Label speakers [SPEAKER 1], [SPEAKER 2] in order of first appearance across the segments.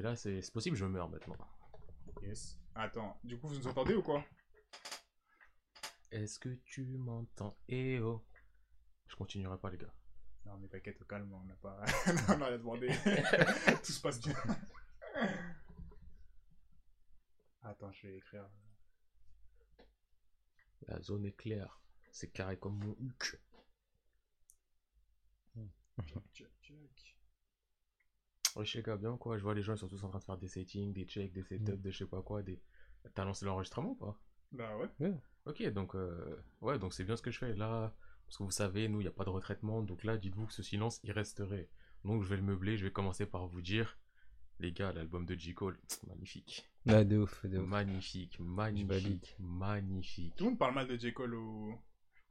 [SPEAKER 1] Et là, c'est possible, je meurs maintenant.
[SPEAKER 2] Yes. Attends, du coup, vous nous entendez ou quoi?
[SPEAKER 1] Est-ce que tu m'entends? Eh oh Je continuerai pas, les gars.
[SPEAKER 2] Non, mais t'inquiète, calme, on n'a pas... non, on a rien demandé. Tout se passe bien. Attends, je vais écrire.
[SPEAKER 1] La zone est claire. C'est carré comme mon huc.
[SPEAKER 2] Check, check, check.
[SPEAKER 1] Les gars, bien quoi Je vois les gens, ils sont tous en train de faire des settings, des checks, des setups, des je sais pas quoi. Des... T'as lancé l'enregistrement ou pas?
[SPEAKER 2] Bah ouais.
[SPEAKER 1] Ok, donc euh, ouais, donc c'est bien ce que je fais là. Parce que vous savez, nous, il n'y a pas de retraitement. Donc là, dites-vous que ce silence, il resterait. Donc je vais le meubler. Je vais commencer par vous dire, les gars, l'album de J. Cole, magnifique.
[SPEAKER 3] Ah, de ouf, de ouf.
[SPEAKER 1] Magnifique, magnifique, magnifique.
[SPEAKER 2] Tout le monde parle mal de J. Cole au...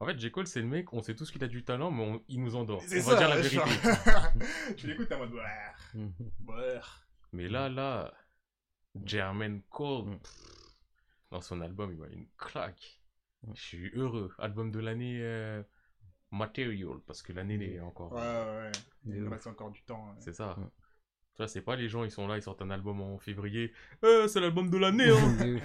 [SPEAKER 1] En fait, J. Cole, c'est le mec, on sait tous qu'il a du talent, mais on- il nous endort.
[SPEAKER 2] C'est
[SPEAKER 1] On
[SPEAKER 2] ça,
[SPEAKER 1] va dire la vérité.
[SPEAKER 2] tu l'écoutes, t'es en mode... Ouais,
[SPEAKER 3] Mhm.
[SPEAKER 2] ouais.
[SPEAKER 1] Mais là, là, Jermaine Cole,
[SPEAKER 3] Mm.
[SPEAKER 1] pff, dans son album, il m'a une claque.
[SPEAKER 3] Mm.
[SPEAKER 1] Je suis heureux. Album de l'année euh, Material, parce que l'année elle est encore.
[SPEAKER 2] Ouais, ouais.
[SPEAKER 3] De
[SPEAKER 2] Il
[SPEAKER 3] ouf.
[SPEAKER 2] reste encore du temps. hein.
[SPEAKER 1] C'est ça. Vois, c'est pas les gens, ils sont là, ils sortent un album en février. Euh, c'est l'album de l'année, hein.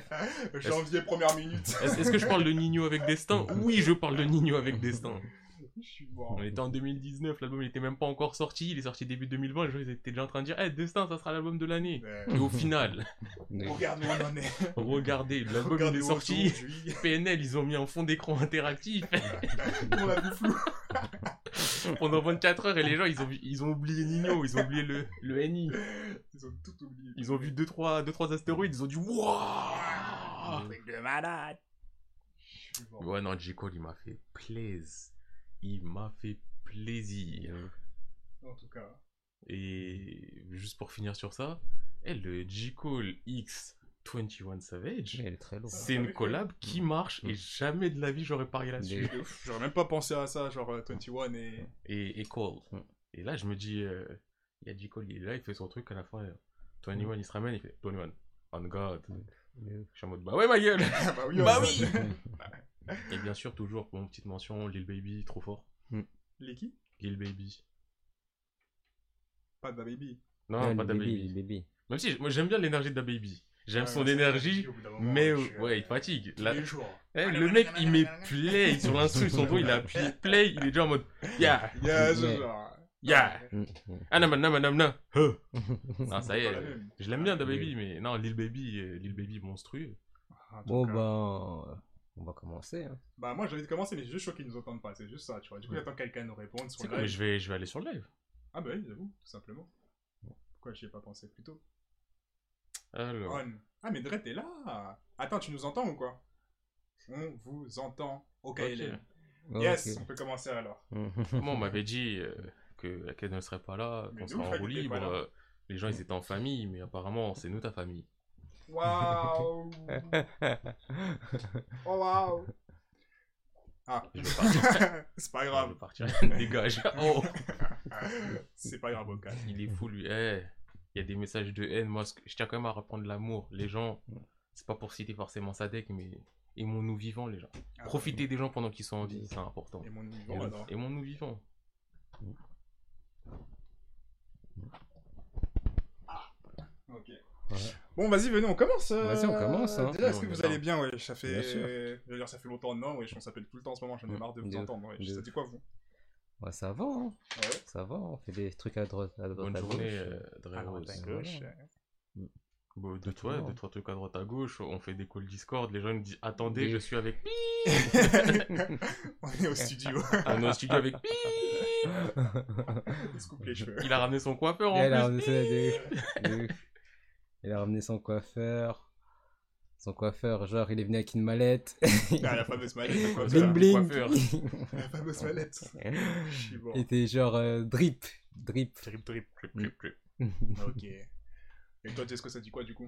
[SPEAKER 2] Janvier, première minute.
[SPEAKER 1] Est-ce que je parle de Nino avec Destin? Oui, je parle de Nino avec Destin.
[SPEAKER 2] Je suis mort.
[SPEAKER 1] On était en 2019, l'album il était même pas encore sorti, il est sorti début 2020, les gens ils étaient déjà en train de dire Eh, Destin, ça sera l'album de l'année
[SPEAKER 2] Ouais.
[SPEAKER 1] Et au final,
[SPEAKER 3] De ouf.
[SPEAKER 2] Regarde où on en est.
[SPEAKER 1] regardez, l'album il est sorti. PNL ils ont mis un fond d'écran interactif
[SPEAKER 2] On a vu flou.
[SPEAKER 1] pendant 24 heures et les gens ils ont, vu- ils ont oublié Nino, ils ont oublié le, le NI.
[SPEAKER 2] Ils ont tout oublié.
[SPEAKER 1] Ils ont vu 2-3 deux, trois, deux, trois astéroïdes, ils ont dit Wouah
[SPEAKER 2] Truc de malade.
[SPEAKER 1] Ouais, non, J. Cole il m'a fait plaisir. Il m'a fait plaisir.
[SPEAKER 2] En tout cas.
[SPEAKER 1] Et juste pour finir sur ça, eh, le J. Cole X 21 Savage,
[SPEAKER 3] Elle est très lourde.
[SPEAKER 1] c'est une collab qui marche et jamais de la vie j'aurais parié là-dessus.
[SPEAKER 2] De ouf. J'aurais même pas pensé à ça, genre euh, 21 et.
[SPEAKER 1] Et, et Cole.
[SPEAKER 3] Mm.
[SPEAKER 1] Et là, je me dis, euh, il y a J. Cole, il est là, il fait son truc à la fin. euh, 21, il se ramène, il fait 21, on God. Je suis en mode, bah ouais, ma gueule
[SPEAKER 2] bah oui,
[SPEAKER 1] Bah oui Et bien sûr, toujours, pour une petite mention, Lil Baby, trop fort.
[SPEAKER 2] Les qui?
[SPEAKER 1] Lil Baby.
[SPEAKER 2] Pas de baby.
[SPEAKER 1] Non, pas Da
[SPEAKER 3] baby,
[SPEAKER 1] baby. Même si, moi j'aime bien l'énergie de Da Baby. J'aime
[SPEAKER 2] Ouais,
[SPEAKER 1] son énergie, mais
[SPEAKER 2] je
[SPEAKER 1] euh,
[SPEAKER 2] suis, euh,
[SPEAKER 1] ouais, il fatigue. Eh, le mec, il met play sur l'instru, son dos, il a appuyé play, il est déjà en mode Yeah,
[SPEAKER 2] Yeah,
[SPEAKER 3] Ouais.
[SPEAKER 1] yeah,
[SPEAKER 3] Mhm.
[SPEAKER 1] ah non, non, non, non, ça y est,
[SPEAKER 2] même.
[SPEAKER 1] je l'aime bien Da Baby, mais non, Lil Baby, euh, Lil Baby monstrueux.
[SPEAKER 2] Tout
[SPEAKER 3] Bon, ben, euh, on va commencer. Hein.
[SPEAKER 2] Bah, moi j'ai envie de commencer, mais j'ai juste chaud qu'ils nous entendent pas. C'est juste ça, tu vois. Du coup,
[SPEAKER 3] Ouais.
[SPEAKER 2] j'attends que quelqu'un nous réponde sur
[SPEAKER 1] C'est
[SPEAKER 2] le live.
[SPEAKER 1] je vais, je vais aller sur le live.
[SPEAKER 2] Ah, bah oui, j'avoue, tout simplement. Pourquoi j'y ai pas pensé plus tôt?
[SPEAKER 1] Alors,
[SPEAKER 2] On. Ah, mais Dredd est là Attends, tu nous entends ou quoi? On vous entend. Ok,
[SPEAKER 1] Ok.
[SPEAKER 2] Hélène.
[SPEAKER 3] Ok.
[SPEAKER 2] Yes, on peut commencer alors.
[SPEAKER 1] Moi, on m'avait dit euh, que qu'elle ne serait pas là, qu'on serait en roue libre. euh, Les gens, ils étaient en famille, mais apparemment, c'est nous ta famille.
[SPEAKER 2] Waouh Oh waouh Ah,
[SPEAKER 1] Je vais partir.
[SPEAKER 2] c'est pas
[SPEAKER 1] Je vais
[SPEAKER 2] grave.
[SPEAKER 1] partir. Dégage. Oh
[SPEAKER 2] c'est pas grave.
[SPEAKER 1] Il est fou, lui. Eh, il y a des messages de haine. Moi, je tiens quand même à reprendre l'amour. Les gens, c'est pas pour citer forcément Sadek, mais aimons-nous vivants, les gens. Profitez des gens pendant qu'ils sont en vie, c'est important.
[SPEAKER 2] Et mon vivant, alors.
[SPEAKER 1] Aimons-nous vivants.
[SPEAKER 2] Ok.
[SPEAKER 3] Ouais.
[SPEAKER 2] Bon, vas-y, venez, on commence. euh,
[SPEAKER 3] Vas-y, on commence, hein.
[SPEAKER 2] Déjà, est-ce que vous allez bien? Ouais, Ça fait.
[SPEAKER 3] Bien sûr.
[SPEAKER 2] Je veux dire, ça fait longtemps, non? Ouais, on s'appelle tout le temps en ce moment, j'en ai
[SPEAKER 3] Mm.
[SPEAKER 2] marre de vous
[SPEAKER 3] De-
[SPEAKER 2] entendre. Ouais.
[SPEAKER 3] de-
[SPEAKER 2] Ça dit quoi, vous?
[SPEAKER 3] Ouais, ça va, hein.
[SPEAKER 2] Ouais?
[SPEAKER 3] Ça va, on fait des trucs à droite, à droite,
[SPEAKER 1] Bonne
[SPEAKER 3] à
[SPEAKER 1] journée,
[SPEAKER 3] gauche.
[SPEAKER 1] euh, Dre
[SPEAKER 2] À droite, gauche.
[SPEAKER 1] Bon,
[SPEAKER 3] le monde.
[SPEAKER 1] deux, trois trucs à droite à gauche. On fait des calls Discord. Les gens me disent Attendez,
[SPEAKER 3] Des-
[SPEAKER 1] je suis avec Pi.
[SPEAKER 2] on est au studio.
[SPEAKER 1] On est au studio avec Pi.
[SPEAKER 2] Il se coupe les cheveux.
[SPEAKER 1] Il a ramené son coiffeur en
[SPEAKER 3] a
[SPEAKER 1] plus.
[SPEAKER 3] ramené de- de. Il a ramené son coiffeur. Son coiffeur, genre, il est venu avec une mallette.
[SPEAKER 2] Ah, la fameuse mallette,
[SPEAKER 3] bling bling.
[SPEAKER 1] coiffeur.
[SPEAKER 2] La fameuse mallette. Bon.
[SPEAKER 3] Genre euh, drip. Drip.
[SPEAKER 1] Trip, trip, trip, trip, trip.
[SPEAKER 2] Ok. Et toi, Jess, que ça dit quoi, du coup?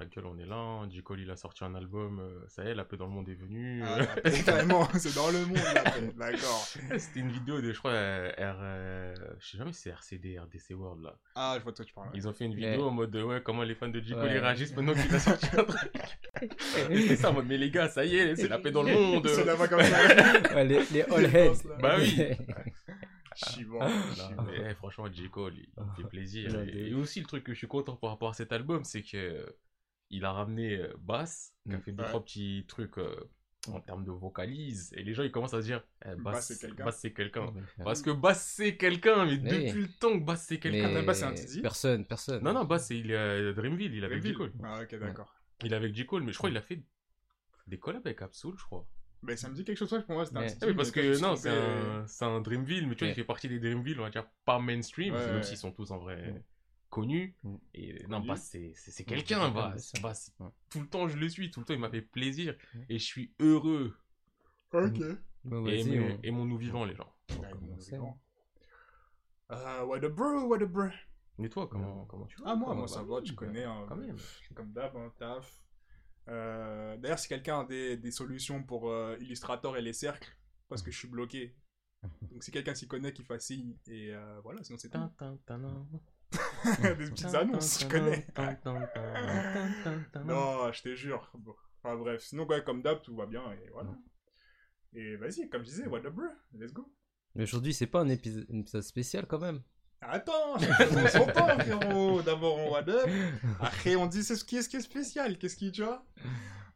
[SPEAKER 1] À quel on est là. hein. J. Cole, il a sorti un album. euh, ça y est, la paix dans le monde est venue.
[SPEAKER 2] Ah, Carrément, c'est dans le monde. D'accord.
[SPEAKER 1] C'était une vidéo de, je crois, euh, R, euh, je sais jamais si c'est RCD, RDC World là.
[SPEAKER 2] Ah, je vois de quoi tu parles.
[SPEAKER 1] Ils ont fait une vidéo en mode euh, ouais comment les fans de J. Cole
[SPEAKER 3] Ouais.
[SPEAKER 1] ils réagissent maintenant qu'il a sorti un truc. C'est ça en mode mais les gars ça y est c'est la paix dans le monde.
[SPEAKER 2] C'est là-bas comme ça.
[SPEAKER 3] Ouais, les, les all heads.
[SPEAKER 1] Bah oui.
[SPEAKER 2] Chivant.
[SPEAKER 1] mais, eh, franchement, J. Cole, il, fait plaisir.
[SPEAKER 3] Non,
[SPEAKER 1] Et, et aussi, le truc que je suis content par rapport à cet album, c'est que euh, il a ramené euh, Bass, qui a
[SPEAKER 3] Mm.
[SPEAKER 1] fait deux,
[SPEAKER 2] Ouais.
[SPEAKER 1] trois petits trucs euh, en termes de vocalise. Et les gens, ils commencent à se dire, eh,
[SPEAKER 2] Bass, c'est quelqu'un.
[SPEAKER 1] Bass, c'est quelqu'un.
[SPEAKER 3] Ouais.
[SPEAKER 1] Parce que Bass, c'est quelqu'un, mais
[SPEAKER 3] Oui.
[SPEAKER 1] depuis le temps que Bass, c'est quelqu'un.
[SPEAKER 3] Mais
[SPEAKER 2] Bass, c'est un Tizi
[SPEAKER 3] personne, personne.
[SPEAKER 1] Non, non, Bass, c'est- il est à Dreamville, il est avec J. Cole.
[SPEAKER 2] Ah, ok, d'accord.
[SPEAKER 1] Il est avec J. Cole, mais je crois qu'il a fait des collabs avec Absol, je crois.
[SPEAKER 2] Mais ça me dit quelque chose, ouais, pour moi, c'était un
[SPEAKER 3] Mais-
[SPEAKER 2] Tizi,
[SPEAKER 1] Ah oui, parce que non, c'est un, c'est un Dreamville, mais tu vois,
[SPEAKER 3] Ouais.
[SPEAKER 1] il fait partie des Dreamville, on va dire, pas mainstream,
[SPEAKER 2] Ouais,
[SPEAKER 1] même s'ils sont tous en vrai Connus.
[SPEAKER 3] Mm.
[SPEAKER 1] Et non. Bass, c'est c'est- c'est
[SPEAKER 3] Ouais,
[SPEAKER 1] quelqu'un,
[SPEAKER 3] c'est
[SPEAKER 1] Bass. Bass,
[SPEAKER 3] Ouais.
[SPEAKER 1] Tout le temps, je le suis, tout le temps, il m'a fait plaisir.
[SPEAKER 3] Ouais.
[SPEAKER 1] Et je suis heureux.
[SPEAKER 2] Ok.
[SPEAKER 3] Bon,
[SPEAKER 1] Et,
[SPEAKER 3] vas-y,
[SPEAKER 1] mais-
[SPEAKER 3] on-
[SPEAKER 1] et mon nous vivant, les gens.
[SPEAKER 2] Euh, what the bro, what the bro.
[SPEAKER 1] Mais toi, comment, comment tu vas
[SPEAKER 2] Ah, moi, moi,
[SPEAKER 1] Bah
[SPEAKER 2] ça va, tu
[SPEAKER 1] bah,
[SPEAKER 2] connais, hein,
[SPEAKER 1] Quand même.
[SPEAKER 2] comme d'hab, hein, taf. Euh, D'ailleurs, si quelqu'un a des, des solutions pour euh, Illustrator et les cercles, parce que je suis bloqué. Donc, si quelqu'un s'y connaît, qu'il fasse signe. Et euh, voilà, sinon c'est tout. Des petites annonces, je connais. Non, je te jure. Bon. Enfin bref, sinon, ouais, comme d'hab, tout va bien. Et voilà. Et vas-y, comme je disais, what the let's go.
[SPEAKER 3] Mais aujourd'hui, c'est pas un épisode, un épisode spécial quand même.
[SPEAKER 2] Attends, on s'entend, frérot. D'abord, on what up. Après, on dit c'est ce qui est, ce qui est spécial. Qu'est-ce qui, tu vois?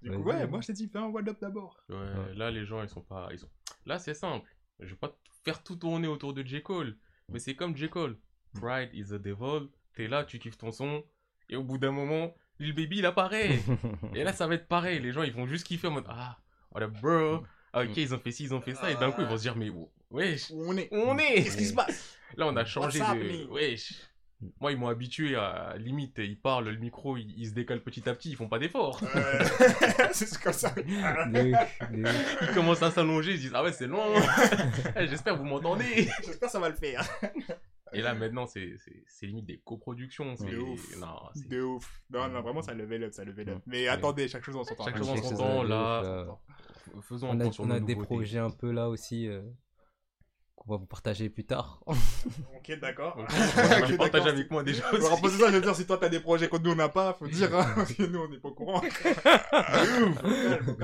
[SPEAKER 2] Du coup, ouais, moi, je t'ai dit, fais un what up d'abord.
[SPEAKER 1] Ouais,
[SPEAKER 3] Ouais.
[SPEAKER 1] là, les gens, ils sont pas. Ils sont... Là, c'est simple. Je vais pas faire tout tourner autour de J. Cole. Mais c'est comme J. Cole. Pride is a devil. T'es là, tu kiffes ton son. Et au bout d'un moment, Lil Baby, il apparaît. et là, ça va être pareil. Les gens, ils vont juste kiffer en mode Ah, up, bro? Ah, ok, ils ont fait ci, ils ont fait ça. Et d'un coup, ils vont se dire Mais wesh,
[SPEAKER 2] Où on est
[SPEAKER 1] où on est
[SPEAKER 2] Qu'est-ce qui se passe?
[SPEAKER 1] Là, on a changé
[SPEAKER 2] What's
[SPEAKER 1] de. Wesh. Moi, ils m'ont habitué à limite, ils parlent, le micro, il, il se décale petit à petit, ils font pas d'efforts.
[SPEAKER 2] Euh, C'est comme ça.
[SPEAKER 1] Ils commencent à s'allonger, ils se disent Ah ouais, c'est long. Eh, J'espère que vous m'entendez.
[SPEAKER 2] J'espère que ça va le faire.
[SPEAKER 1] Et là, maintenant, c'est limite des coproductions. c'est-
[SPEAKER 2] De ouf.
[SPEAKER 1] Non,
[SPEAKER 2] De ouf. Non, non, vraiment, ça level up, ça level up.
[SPEAKER 3] Ouais.
[SPEAKER 2] Mais attendez, chaque chose en son temps.
[SPEAKER 1] Chaque chose en son temps, là. Faisons
[SPEAKER 3] On a, on a des projets un peu là aussi euh, qu'on va vous partager plus tard.
[SPEAKER 2] Ok, d'accord.
[SPEAKER 1] Donc,
[SPEAKER 2] Ok,
[SPEAKER 1] Partage avec moi des choses.
[SPEAKER 2] Alors, pour ça, je veux dire, si toi t'as des projets que nous on n'a pas, faut dire, hein, parce que nous on n'est pas au courant.
[SPEAKER 1] Je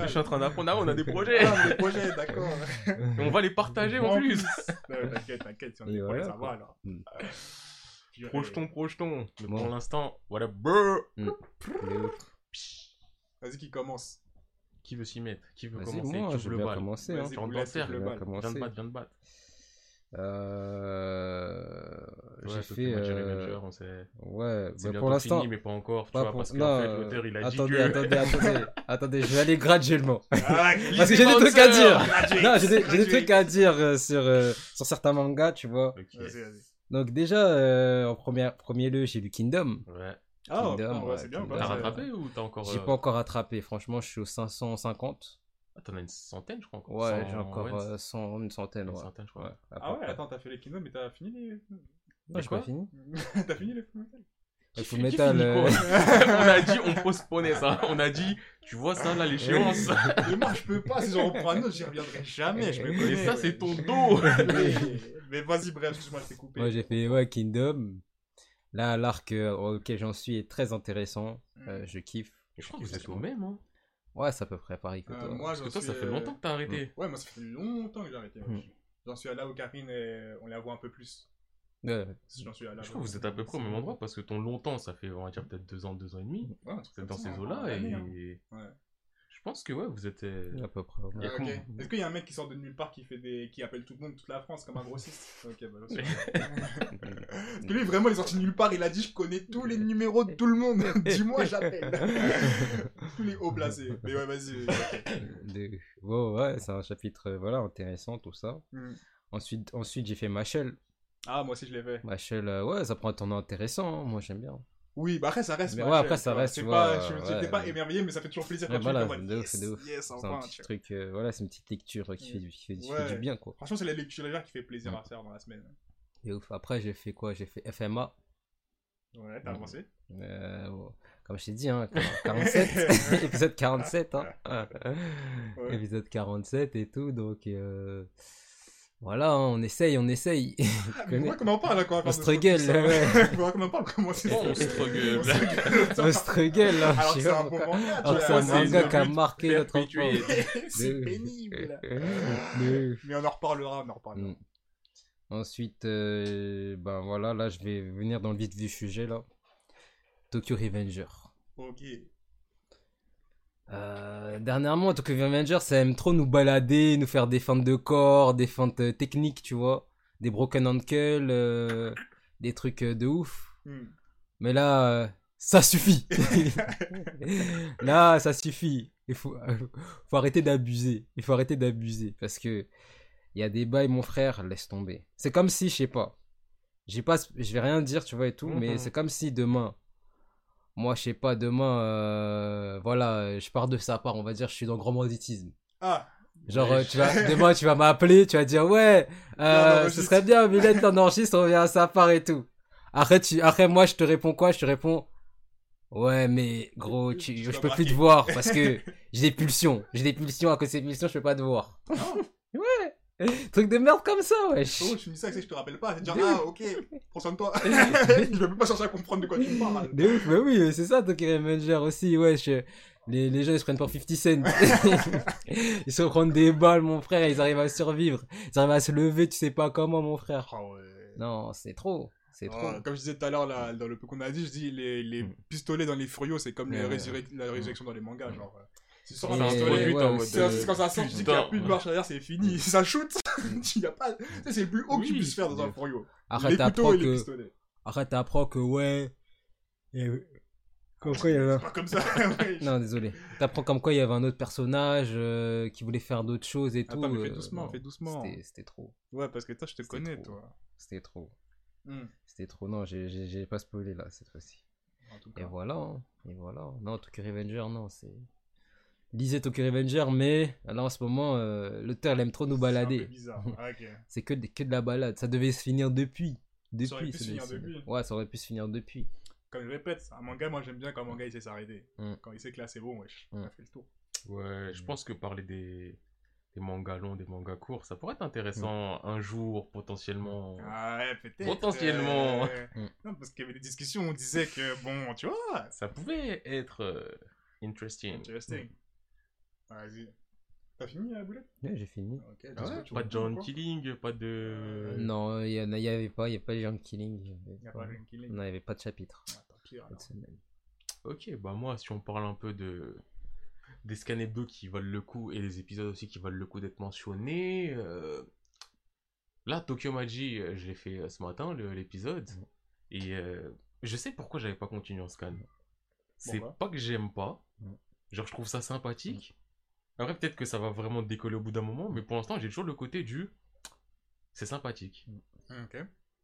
[SPEAKER 1] suis en train d'apprendre, ah, on a des projets.
[SPEAKER 2] Ah, des projets, d'accord.
[SPEAKER 1] Et on va les partager en plus.
[SPEAKER 2] T'inquiète, t'inquiète, si on a projets,
[SPEAKER 3] voilà,
[SPEAKER 2] ça va alors.
[SPEAKER 3] Mm.
[SPEAKER 2] Euh.
[SPEAKER 1] Projetons, projetons. Mais
[SPEAKER 3] Bon.
[SPEAKER 1] pour l'instant, what up, brr.
[SPEAKER 3] De ouf.
[SPEAKER 2] Vas-y, qui commence
[SPEAKER 1] Qui veut s'y mettre? Qui veut commencer?
[SPEAKER 3] moi,
[SPEAKER 1] Qui
[SPEAKER 3] vais
[SPEAKER 1] le bal
[SPEAKER 3] commencer. Hein.
[SPEAKER 1] Viens de
[SPEAKER 3] commencer.
[SPEAKER 1] battre, viens de battre.
[SPEAKER 3] Euh...
[SPEAKER 1] Ouais,
[SPEAKER 3] J'ai fait.
[SPEAKER 1] dit
[SPEAKER 3] euh,
[SPEAKER 1] Manager, on sait.
[SPEAKER 3] Ouais, bah,
[SPEAKER 1] bientôt
[SPEAKER 3] pour l'instant.
[SPEAKER 1] mais pas encore. Tu vois,
[SPEAKER 3] pour-
[SPEAKER 1] parce
[SPEAKER 3] non,
[SPEAKER 1] qu'en fait, l'auteur, il a dit
[SPEAKER 3] attendez,
[SPEAKER 1] que...
[SPEAKER 3] attendez, attendez, attendez, je vais aller graduellement.
[SPEAKER 2] Ah,
[SPEAKER 3] Parce que j'ai des trucs à dire.
[SPEAKER 2] graduate,
[SPEAKER 3] Non, j'ai des, trucs à dire euh, sur, euh, sur certains mangas, tu vois. Donc déjà, euh, en premier, premier lieu, j'ai lu Kingdom.
[SPEAKER 1] Ouais.
[SPEAKER 2] Ah,
[SPEAKER 3] Kingdom,
[SPEAKER 2] ouais,
[SPEAKER 3] ouais,
[SPEAKER 2] c'est bien.
[SPEAKER 3] Kingdom.
[SPEAKER 1] T'as rattrapé ou t'as encore...
[SPEAKER 3] J'ai pas encore rattrapé, franchement, je suis au 550.
[SPEAKER 1] Ah, T'en as une centaine, je crois. encore.
[SPEAKER 3] Ouais,
[SPEAKER 1] Cent-
[SPEAKER 3] j'ai encore
[SPEAKER 1] ouais,
[SPEAKER 3] euh, 100, une centaine,
[SPEAKER 1] une
[SPEAKER 3] ouais.
[SPEAKER 1] centaine, je crois.
[SPEAKER 3] Ouais,
[SPEAKER 2] Ah ouais,
[SPEAKER 3] près.
[SPEAKER 2] attends, t'as fait les Kingdom, mais t'as fini les.
[SPEAKER 3] Ouais, j'ai
[SPEAKER 1] quoi
[SPEAKER 3] pas fini.
[SPEAKER 2] t'as fini les Fullmetal
[SPEAKER 3] Le
[SPEAKER 1] Qui
[SPEAKER 3] Full Metal, euh,
[SPEAKER 1] On a dit, on postponait ça. On a dit, tu vois ça, là, l'échéance.
[SPEAKER 2] Mais moi, je peux pas, si j'en reprends un autre, j'y reviendrai jamais, je me
[SPEAKER 3] Mais
[SPEAKER 2] connais.
[SPEAKER 1] Mais ça, c'est ton dos.
[SPEAKER 2] Mais, mais vas-y, bref, excuse-moi, je t'ai coupé.
[SPEAKER 3] Moi, j'ai fait ouais, Kingdom. Là, l'arc euh, auquel j'en suis est très intéressant. Euh, je kiffe.
[SPEAKER 1] Je crois que vous êtes au même, hein.
[SPEAKER 3] Ouais, c'est à peu près pareil que
[SPEAKER 2] Euh,
[SPEAKER 3] toi.
[SPEAKER 2] moi,
[SPEAKER 1] Parce que toi, ça fait
[SPEAKER 2] euh,
[SPEAKER 1] longtemps que t'as arrêté.
[SPEAKER 2] Ouais, moi, ça fait longtemps que j'ai arrêté.
[SPEAKER 3] Hmm.
[SPEAKER 2] J'en suis à là où Karine, est- on la voit un peu plus.
[SPEAKER 3] Ouais,
[SPEAKER 2] J'en suis à là.
[SPEAKER 1] Je crois que vous êtes à peu près au même endroit parce que ton longtemps, ça fait, on va dire, peut-être deux ans, deux ans et demi.
[SPEAKER 2] Ouais,
[SPEAKER 1] Vous êtes dans ces
[SPEAKER 2] ça,
[SPEAKER 1] eaux-là
[SPEAKER 2] année, hein.
[SPEAKER 1] et.
[SPEAKER 2] Ouais.
[SPEAKER 1] Je pense que ouais, vous êtes. euh,
[SPEAKER 3] à peu près.
[SPEAKER 2] Ah. Est-ce qu'il y a un mec qui sort de nulle part qui fait des, qui appelle tout le monde, toute la France comme un grossiste Ok, bah. Parce que lui vraiment il est sorti de nulle part, il a dit je connais tous les numéros de tout le monde. Dis-moi j'appelle. tous les hauts placés. Mais ouais vas-y. ok.
[SPEAKER 3] De- Bon, ouais, c'est un chapitre euh, voilà, intéressant, tout ça.
[SPEAKER 2] Hmm.
[SPEAKER 3] Ensuite, ensuite j'ai fait Machel.
[SPEAKER 2] Ah moi aussi je l'ai fait.
[SPEAKER 3] Machel, euh, ouais, ça prend un tournant intéressant. hein, Moi, j'aime bien.
[SPEAKER 2] Oui bah après ça reste.
[SPEAKER 3] Mais
[SPEAKER 2] ma
[SPEAKER 3] ouais, après, ça
[SPEAKER 2] tu
[SPEAKER 3] reste,
[SPEAKER 2] C'est
[SPEAKER 3] tu
[SPEAKER 2] pas,
[SPEAKER 3] vois,
[SPEAKER 2] je
[SPEAKER 3] ouais.
[SPEAKER 2] j'étais pas émerveillé mais ça fait toujours plaisir quand
[SPEAKER 3] Ouais,
[SPEAKER 2] tu
[SPEAKER 3] voilà,
[SPEAKER 2] es comme
[SPEAKER 3] de ouf, de ouf.
[SPEAKER 2] yes
[SPEAKER 3] C'est un petit
[SPEAKER 2] tu
[SPEAKER 3] truc, euh, voilà, c'est une petite lecture qui fait du, qui fait, qui fait
[SPEAKER 2] Ouais.
[SPEAKER 3] du bien, quoi.
[SPEAKER 2] Franchement c'est la lecture légère qui fait plaisir à faire dans la semaine.
[SPEAKER 3] Et ouf. Après, j'ai fait quoi? J'ai fait FMA.
[SPEAKER 2] Ouais t'as
[SPEAKER 3] Hmm.
[SPEAKER 2] avancé.
[SPEAKER 3] Euh, bon, comme je t'ai dit, hein, 47, épisode 47, hein.
[SPEAKER 2] Ouais.
[SPEAKER 3] épisode 47 et tout, donc euh, voilà, hein, on essaye, on essaye.
[SPEAKER 2] Ah, mais moi comment on parle là quand on
[SPEAKER 3] On struggle, ouais.
[SPEAKER 2] Faudra qu'on en parle comment c'est
[SPEAKER 1] Oh, on struggle.
[SPEAKER 2] On struggle.
[SPEAKER 3] on struggle, là,
[SPEAKER 2] Alors c'est un bon manga,
[SPEAKER 3] Alors c'est un manga qui a marqué notre enfance.
[SPEAKER 2] c'est pénible. Mais on en reparlera, on en reparlera.
[SPEAKER 3] Mm. Ensuite, euh, ben voilà, là, je vais venir dans le vif du sujet, là. Tokyo Revenger.
[SPEAKER 2] Ok.
[SPEAKER 3] Euh, dernièrement, Tokyo Revenger, ça aime trop nous balader, nous faire des feintes de corps, des feintes euh, techniques, tu vois. Des broken ankle, euh, des trucs euh, de ouf.
[SPEAKER 2] Hmm.
[SPEAKER 3] Mais là, euh, ça suffit. là, ça suffit. Il faut, faut arrêter d'abuser. Il faut arrêter d'abuser. Parce que il y a des bails, mon frère, laisse tomber. C'est comme si, je sais pas. J'ai pas, je vais rien dire, tu vois, et tout. Mais
[SPEAKER 1] Mhm.
[SPEAKER 3] c'est comme si demain, moi, je sais pas, demain, euh, voilà, je pars de sa part, on va dire, je suis dans le grand banditisme.
[SPEAKER 2] Ah,
[SPEAKER 3] Genre,
[SPEAKER 1] Ouais,
[SPEAKER 3] tu vas, demain, tu vas m'appeler, tu vas dire, ouais, euh,
[SPEAKER 2] non,
[SPEAKER 3] ce serait bien, Mylène, t'en enregistres, on vient à sa part et tout. Après, tu, après, moi, je te réponds quoi? Je te réponds, ouais, mais, gros, tu, je peux plus te voir parce que j'ai des pulsions. J'ai des pulsions, à cause de ces pulsions, je peux pas te voir. Truc de merde comme ça, wesh.
[SPEAKER 2] oh, tu me dis ça, c'est que je te rappelle pas. C'est dire, ah, ok, prends soin de toi. je vais même pas chercher à comprendre de quoi tu me parles.
[SPEAKER 3] De ouf, bah oui, c'est ça, Tokyo Revenger aussi, wesh. Les, les gens, ils se prennent pour 50 Cent. ils se prennent des balles, mon frère, ils arrivent à survivre. Ils arrivent à se lever, tu sais pas comment, mon frère.
[SPEAKER 2] Ah ouais.
[SPEAKER 3] Non, c'est trop. C'est trop.
[SPEAKER 2] Ah, comme je disais tout à l'heure, dans le peu qu'on a dit, je dis les, les
[SPEAKER 1] Mm.
[SPEAKER 2] pistolets dans les Furios, c'est comme les
[SPEAKER 3] Ouais.
[SPEAKER 2] résurrec- la résurrection dans les mangas. Genre, euh, tu sors un pistolet,
[SPEAKER 1] en
[SPEAKER 2] c'est-
[SPEAKER 1] euh,
[SPEAKER 2] c'est quand ça sort, tu dis qu'il n'y a plus de marche arrière, c'est fini. Si ça shoot, il y a pas. tu sais, C'est le plus haut que tu puisses faire dans un Furio.
[SPEAKER 3] Arrête,
[SPEAKER 2] les
[SPEAKER 3] t'apprends
[SPEAKER 2] couteaux et les
[SPEAKER 3] que.
[SPEAKER 2] pistolets.
[SPEAKER 3] Arrête, t'apprends que, ouais. Et- Comme quoi, il y avait.
[SPEAKER 2] C'est pas comme ça. ouais.
[SPEAKER 3] Non, désolé. T'apprends comme quoi il y avait un autre personnage euh, qui voulait faire d'autres choses et tout.
[SPEAKER 2] Attends, mais fais
[SPEAKER 3] euh,
[SPEAKER 2] doucement,
[SPEAKER 3] non,
[SPEAKER 2] fais doucement.
[SPEAKER 3] C'était- trop.
[SPEAKER 2] Ouais, parce que toi, je te connais,
[SPEAKER 3] trop.
[SPEAKER 2] toi.
[SPEAKER 3] C'était trop.
[SPEAKER 2] Hmm.
[SPEAKER 3] C'était trop. Non, j'ai- pas spoilé là cette fois-ci.
[SPEAKER 2] En tout
[SPEAKER 3] Et
[SPEAKER 2] cas.
[SPEAKER 3] voilà. hein. Et voilà. Non, Tokyo Revenger, non, c'est. Lisez Tokyo Revenger, mais là en ce moment, euh, l'auteur il aime trop nous balader.
[SPEAKER 2] bizarre. Ah.
[SPEAKER 3] C'est que, de- que de la balade. Ça devait se finir depuis. Depuis,
[SPEAKER 2] Ça aurait pu se finir
[SPEAKER 3] se
[SPEAKER 2] depuis.
[SPEAKER 3] Ouais, ça aurait pu se finir depuis.
[SPEAKER 2] Comme je répète, un manga, moi j'aime bien quand un manga il sait s'arrêter.
[SPEAKER 3] Mm.
[SPEAKER 2] Quand il sait que là c'est bon, wesh, on
[SPEAKER 3] Mm.
[SPEAKER 2] a fait le tour.
[SPEAKER 1] Ouais, je pense que parler des, des mangas longs, des mangas courts, ça pourrait être intéressant un jour, potentiellement.
[SPEAKER 2] Ah ouais, peut-être.
[SPEAKER 1] Potentiellement.
[SPEAKER 2] euh,
[SPEAKER 3] Mm.
[SPEAKER 2] Non, parce qu'il y avait des discussions où on disait que, bon, tu vois,
[SPEAKER 1] Ça pouvait être euh, interesting.
[SPEAKER 2] interesting. Vas-y. T'as fini la boulette
[SPEAKER 3] Ouais, j'ai fini.
[SPEAKER 2] Ok,
[SPEAKER 1] Ah ouais, pas de John Killing, pas de.
[SPEAKER 3] Non, il y, en a- il y avait pas, il y avait pas les gens killing. il y avait
[SPEAKER 2] Il n'y a
[SPEAKER 3] pas-
[SPEAKER 2] pas de killing.
[SPEAKER 3] Non, il y avait pas de chapitre
[SPEAKER 2] Ah, tant pis, alors.
[SPEAKER 3] cette semaine.
[SPEAKER 1] Ok, bah moi, si on parle un peu de des scans hebdo qui valent le coup et des épisodes aussi qui valent le coup d'être mentionnés. euh, Là, Tokyo Maji, euh, je l'ai fait euh, ce matin, le- l'épisode. Et euh, je sais pourquoi j'avais pas continué en scan. C'est
[SPEAKER 2] Pourquoi
[SPEAKER 1] pas que j'aime pas. Genre, je trouve ça sympathique. Après, peut-être que ça va vraiment décoller au bout d'un moment. Mais pour l'instant, j'ai toujours le côté du. C'est sympathique.
[SPEAKER 2] Ok.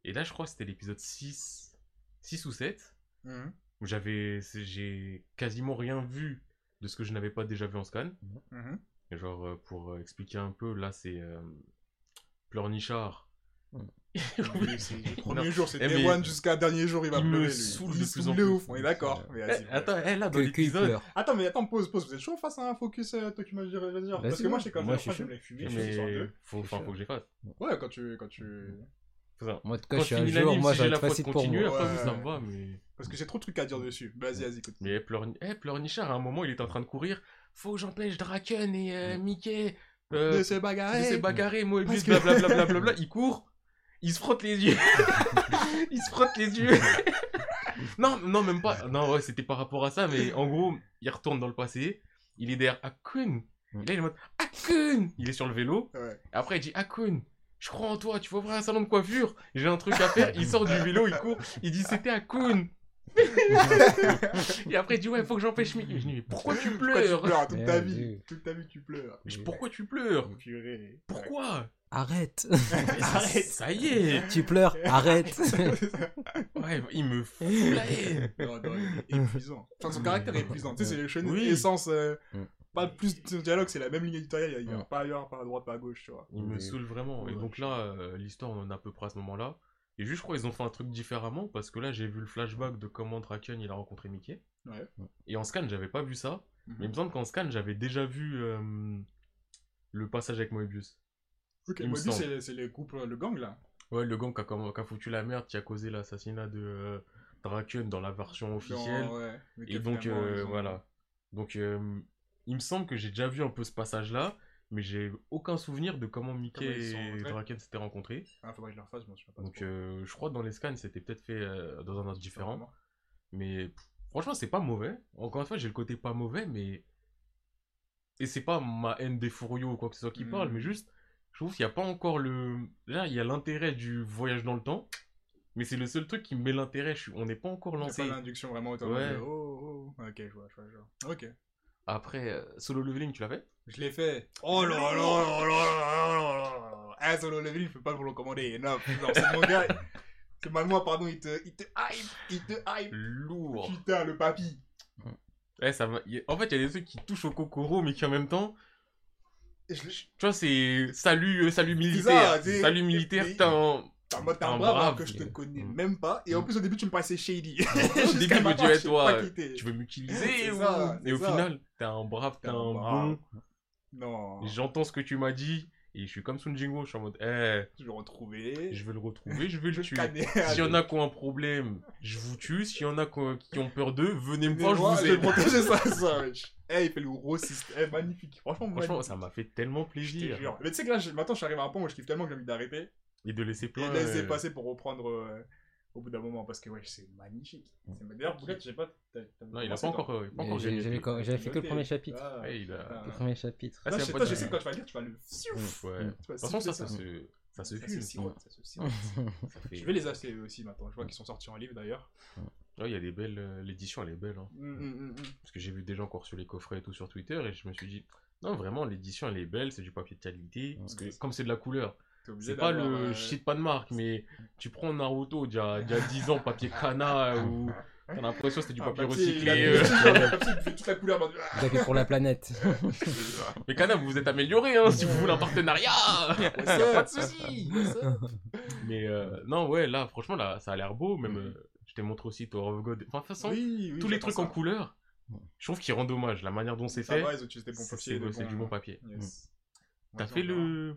[SPEAKER 1] Et là, je crois que c'était l'épisode 6, 6 ou 7
[SPEAKER 2] Mhm.
[SPEAKER 1] où j'avais j'ai quasiment rien vu de ce que je n'avais pas déjà vu en scan
[SPEAKER 2] Mhm.
[SPEAKER 1] Et genre euh, pour expliquer un peu là c'est euh, Pleurnichard
[SPEAKER 3] Mm.
[SPEAKER 2] Oui, le premier jour, c'est
[SPEAKER 1] Eh,
[SPEAKER 2] Day One jusqu'à dernier jour, il va
[SPEAKER 1] il me
[SPEAKER 2] pleurer. lui.
[SPEAKER 1] saoule
[SPEAKER 2] il
[SPEAKER 1] de
[SPEAKER 2] se
[SPEAKER 1] plus
[SPEAKER 2] saoule
[SPEAKER 1] en
[SPEAKER 2] de
[SPEAKER 1] plus.
[SPEAKER 2] ouf, on est d'accord. Mais
[SPEAKER 1] Eh, attends eh, là dans l'épisode.
[SPEAKER 2] Attends, mais attends, pause, pause. Vous êtes chaud face à un focus, euh, toi qui m'as dit, je veux dire Parce que moi, je sais quand
[SPEAKER 3] Moi,
[SPEAKER 2] je sur
[SPEAKER 1] mais
[SPEAKER 2] deux.
[SPEAKER 1] faut, enfin, faut que
[SPEAKER 2] Ouais, quand tu. Quand tu...
[SPEAKER 3] Moi, cas,
[SPEAKER 1] quand
[SPEAKER 3] je suis
[SPEAKER 1] je
[SPEAKER 3] un
[SPEAKER 1] finis
[SPEAKER 3] jour, moi,
[SPEAKER 1] j'ai la de
[SPEAKER 3] facile pour
[SPEAKER 1] continuer
[SPEAKER 3] moi.
[SPEAKER 1] après vous, ça me va mais
[SPEAKER 2] Parce que j'ai trop de trucs à dire dessus. Vas-y, vas-y, écoute.
[SPEAKER 1] mais Pleurni... eh, Pleurnichard à un moment il était en train de courir faut que j'empêche Draken et euh, Mickey euh,
[SPEAKER 2] De se
[SPEAKER 1] de
[SPEAKER 2] bagarrer.
[SPEAKER 1] se bagarrer Moebius
[SPEAKER 2] Parce que-
[SPEAKER 1] blablabla blablabla il court il se frotte les yeux. Il se frotte les yeux. Non non même pas. Non ouais c'était par rapport à ça mais en gros il retourne dans le passé. Il est derrière Akun et là il est en mode Akun il est sur le vélo.
[SPEAKER 2] Ouais.
[SPEAKER 1] après il dit Akun je crois en toi tu vas ouvrir un salon de coiffure? J'ai un truc à faire. Il sort du vélo il court. Il dit c'était Akun et après il dit ouais faut que j'empêche je dis mais pourquoi tu
[SPEAKER 2] Pourquoi tu
[SPEAKER 1] pleures?
[SPEAKER 2] toute ta vie.
[SPEAKER 3] Dieu.
[SPEAKER 2] Toute ta vie, tu pleures.
[SPEAKER 1] Je- pourquoi tu pleures? Pourquoi?
[SPEAKER 3] Arrête.
[SPEAKER 2] Arrête.
[SPEAKER 1] ça y est
[SPEAKER 3] tu pleures. Arrête.
[SPEAKER 1] ouais il me fout la haine
[SPEAKER 2] Non, non, il est épuisant. Enfin, son caractère est épuisant. Tu sais, c'est les chaînes
[SPEAKER 1] Oui.
[SPEAKER 2] essence. euh,
[SPEAKER 3] Mm.
[SPEAKER 2] Pas plus de dialogue, c'est la même ligne éditoriale. Il y a
[SPEAKER 3] Mm.
[SPEAKER 2] pas ailleurs, pas à droite, pas à gauche, tu vois.
[SPEAKER 1] Il me
[SPEAKER 3] Mais-
[SPEAKER 1] saoule vraiment. Et donc là, euh, l'histoire, on en a à peu près à ce moment-là. Et juste, je crois qu'ils ont fait un truc différemment parce que là, j'ai vu le flashback de comment Draken il a rencontré Mickey.
[SPEAKER 2] Ouais.
[SPEAKER 1] Et en scan, j'avais pas vu ça.
[SPEAKER 2] Mhm.
[SPEAKER 1] Mais il me semble qu'en scan, j'avais déjà vu euh, le passage avec Moebius.
[SPEAKER 2] Ok,
[SPEAKER 1] semble.
[SPEAKER 2] c'est le couple, le gang là.
[SPEAKER 1] Ouais, le gang qui a, foutu la merde, qui a causé l'assassinat de euh, Draken dans la version officielle.
[SPEAKER 2] Ouais,
[SPEAKER 1] Et donc, euh, voilà. Donc, euh, il me semble que j'ai déjà vu un peu ce passage-là. mais j'ai aucun souvenir de comment Mickey et Draken s'étaient rencontrés.
[SPEAKER 2] Ah, faudrait que je le refasse, je m'en souviens pas.
[SPEAKER 1] Donc euh, je crois que dans les scans, c'était peut-être fait dans un ordre différent. Mais pff, franchement, c'est pas mauvais. Encore une fois, j'ai le côté pas mauvais, mais. Et c'est pas ma haine des Furios ou quoi que ce soit qui
[SPEAKER 2] Mm.
[SPEAKER 1] parle, mais juste, je trouve qu'il n'y a pas encore le. Là, il y a l'intérêt du voyage dans le temps, mais c'est le seul truc qui me met l'intérêt. Je On n'est pas encore lancé.
[SPEAKER 2] pas l'induction vraiment autant.
[SPEAKER 1] Ouais.
[SPEAKER 2] de- Oh, oh, ok, je vois, je vois, je vois. Ok.
[SPEAKER 1] Après, euh, solo leveling, tu l'as fait
[SPEAKER 2] Je l'ai fait. Oh là là là là là là solo leveling, je peux pas vous le recommander. Non, c'est mon gars. C'est mal moi, pardon, il te, il te hype. Il te hype.
[SPEAKER 1] Lourd.
[SPEAKER 2] Putain, le papy.
[SPEAKER 1] Ouais, ça En fait, il y a des trucs qui touchent au Kokoro, mais qui en même temps. Tu vois, c'est salut, euh, salut militaire.
[SPEAKER 2] ça,
[SPEAKER 1] salut militaire, t'es un.
[SPEAKER 2] T'es mode,
[SPEAKER 1] Un
[SPEAKER 2] brave
[SPEAKER 1] brave,
[SPEAKER 2] que je te connais
[SPEAKER 1] Mm.
[SPEAKER 2] même pas. Et en plus, au début, tu me paraissais shady.
[SPEAKER 1] Au début, je me disais, toi,
[SPEAKER 2] t'es.
[SPEAKER 1] tu veux m'utiliser ou... Et au
[SPEAKER 2] ça.
[SPEAKER 1] final, t'es un brave, t'es un
[SPEAKER 2] un
[SPEAKER 1] bon.
[SPEAKER 2] Non.
[SPEAKER 1] J'entends ce que tu m'as dit. Et je suis comme Sun Jingo, je suis en mode, eh,
[SPEAKER 2] Je vais le retrouver.
[SPEAKER 1] je vais le retrouver, je vais le tuer. S'il y en a qui ont un problème, je vous tue. S'il y en a qui ont- peur d'eux, venez me voir, je vous aide.
[SPEAKER 2] protéger ça, ça, wesh. Eh, il fait le gros système. Eh, magnifique. Franchement,
[SPEAKER 1] Franchement,
[SPEAKER 2] magnifique.
[SPEAKER 1] ça m'a fait tellement
[SPEAKER 2] Je te
[SPEAKER 1] plaisir.
[SPEAKER 2] jure. Mais tu sais que là, maintenant, je suis arrivé à un point où je kiffe tellement que j'ai envie d'arrêter.
[SPEAKER 1] Et de laisser
[SPEAKER 2] Et
[SPEAKER 1] plein.
[SPEAKER 2] de laisser
[SPEAKER 1] euh,
[SPEAKER 2] passer pour reprendre euh, au bout d'un moment. Parce que, ouais, c'est magnifique. D'ailleurs, Boulet, je sais pas. t'as- t'as
[SPEAKER 1] Non, il a pas
[SPEAKER 2] toi
[SPEAKER 1] encore, euh, encore.
[SPEAKER 3] J'avais fait que le
[SPEAKER 2] Noté.
[SPEAKER 3] premier chapitre.
[SPEAKER 2] Ah,
[SPEAKER 1] Ouais, il a-.
[SPEAKER 3] Le premier chapitre.
[SPEAKER 1] Ah,
[SPEAKER 2] Là,
[SPEAKER 1] c'est
[SPEAKER 2] je sais
[SPEAKER 1] un
[SPEAKER 2] pas,
[SPEAKER 1] pote,
[SPEAKER 2] je sais quand tu vas le lire, tu vas le.
[SPEAKER 1] Ouais.
[SPEAKER 2] Tu
[SPEAKER 1] De toute façon, ça, ça se, ça se
[SPEAKER 2] Ça
[SPEAKER 1] fume.
[SPEAKER 2] ça se Je vais les acheter eux aussi maintenant. Je vois qu'ils sont sortis en livre d'ailleurs.
[SPEAKER 1] Ouais, il y a des belles. euh, L'édition, elle est belle. Hein.
[SPEAKER 2] Hum.
[SPEAKER 1] Parce que j'ai vu des gens encore sur les coffrets et tout sur Twitter. Et je me suis dit, non, vraiment, l'édition, elle est belle. C'est du papier de qualité. Parce que, comme c'est de la couleur, c'est pas le.
[SPEAKER 2] euh,
[SPEAKER 1] Je cite pas de marque, mais tu prends Naruto d'il y a, d'il y a 10 ans, papier Kana, ou. T'as l'impression que c'était du
[SPEAKER 2] ah,
[SPEAKER 1] papier
[SPEAKER 2] papier, il a-
[SPEAKER 1] recyclé.
[SPEAKER 2] il
[SPEAKER 1] euh.
[SPEAKER 2] papier, il fait toute la couleur. dans-
[SPEAKER 3] Vous avez fait pour la planète.
[SPEAKER 1] Mais Kana, vous vous êtes amélioré, hein, si vous voulez un partenariat.
[SPEAKER 2] Ouais,
[SPEAKER 1] Y a pas de
[SPEAKER 2] ça,
[SPEAKER 1] souci. Mais euh, non, ouais, là, franchement, là, ça a l'air beau. Même, euh, je t'ai montré aussi Tower of God. Enfin, de toute façon,
[SPEAKER 2] Oui, oui,
[SPEAKER 1] tous les trucs en couleur, je trouve qu'ils rendent hommage. La manière dont c'est
[SPEAKER 2] Ça
[SPEAKER 1] fait, c'est du bon papier.
[SPEAKER 2] Yes.
[SPEAKER 1] T'as fait le...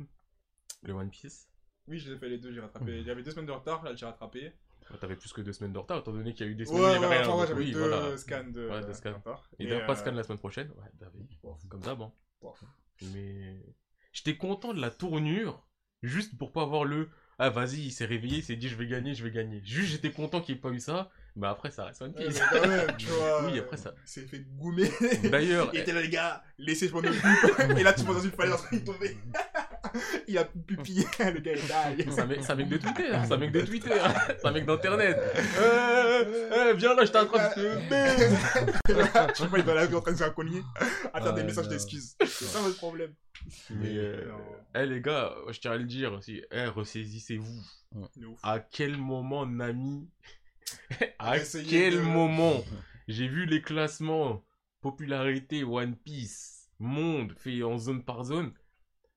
[SPEAKER 1] le One Piece
[SPEAKER 2] Oui, j'ai fait les deux, j'ai rattrapé. J'avais deux semaines de retard, là j'ai rattrapé.
[SPEAKER 1] Ouais, T'avais plus que deux semaines de retard, étant donné qu'il y a eu des semaines
[SPEAKER 2] Ouais,
[SPEAKER 1] où il y
[SPEAKER 2] ouais,
[SPEAKER 1] avait rien.
[SPEAKER 2] enfin, ouais,
[SPEAKER 1] donc
[SPEAKER 2] j'avais
[SPEAKER 1] oui,
[SPEAKER 2] deux
[SPEAKER 1] voilà.
[SPEAKER 2] scans de,
[SPEAKER 1] Ouais, deux scans.
[SPEAKER 2] retard.
[SPEAKER 1] Et d'ailleurs, pas
[SPEAKER 2] euh,
[SPEAKER 1] scan la semaine prochaine. Ouais.
[SPEAKER 2] Bon.
[SPEAKER 1] Comme d'hab. hein.
[SPEAKER 2] Bon.
[SPEAKER 1] Mais j'étais content de la tournure, juste pour pas avoir le. Ah, vas-y, il s'est réveillé, il s'est dit, je vais gagner, je vais gagner. Juste, j'étais content qu'il ait pas eu ça. Mais après, ça reste One
[SPEAKER 2] Ouais,
[SPEAKER 1] Piece.
[SPEAKER 2] mais quand même, tu vois.
[SPEAKER 1] Oui, après ça.
[SPEAKER 2] Il s'est fait goumer.
[SPEAKER 1] D'ailleurs,
[SPEAKER 2] Il était là, les gars, laissez je m'en occupe. Et là, tu vas dans une falaise, il est tombé. Il a plus pupillé, le gars est die.
[SPEAKER 1] C'est un mec, c'est un mec de Twitter, c'est un mec de Twitter, c'est un mec d'internet. Euh, euh, viens là, je.
[SPEAKER 2] Là, tu vois, il est dans la rue en train de se faire cogner. À faire des
[SPEAKER 3] Ah,
[SPEAKER 2] messages d'excuses. C'est ça votre problème.
[SPEAKER 1] Mais euh, eh les gars, je tiens à le dire aussi, eh, ressaisissez-vous. À quel moment Nami À quel
[SPEAKER 2] de-
[SPEAKER 1] moment j'ai vu les classements popularité One Piece monde fait en zone par zone.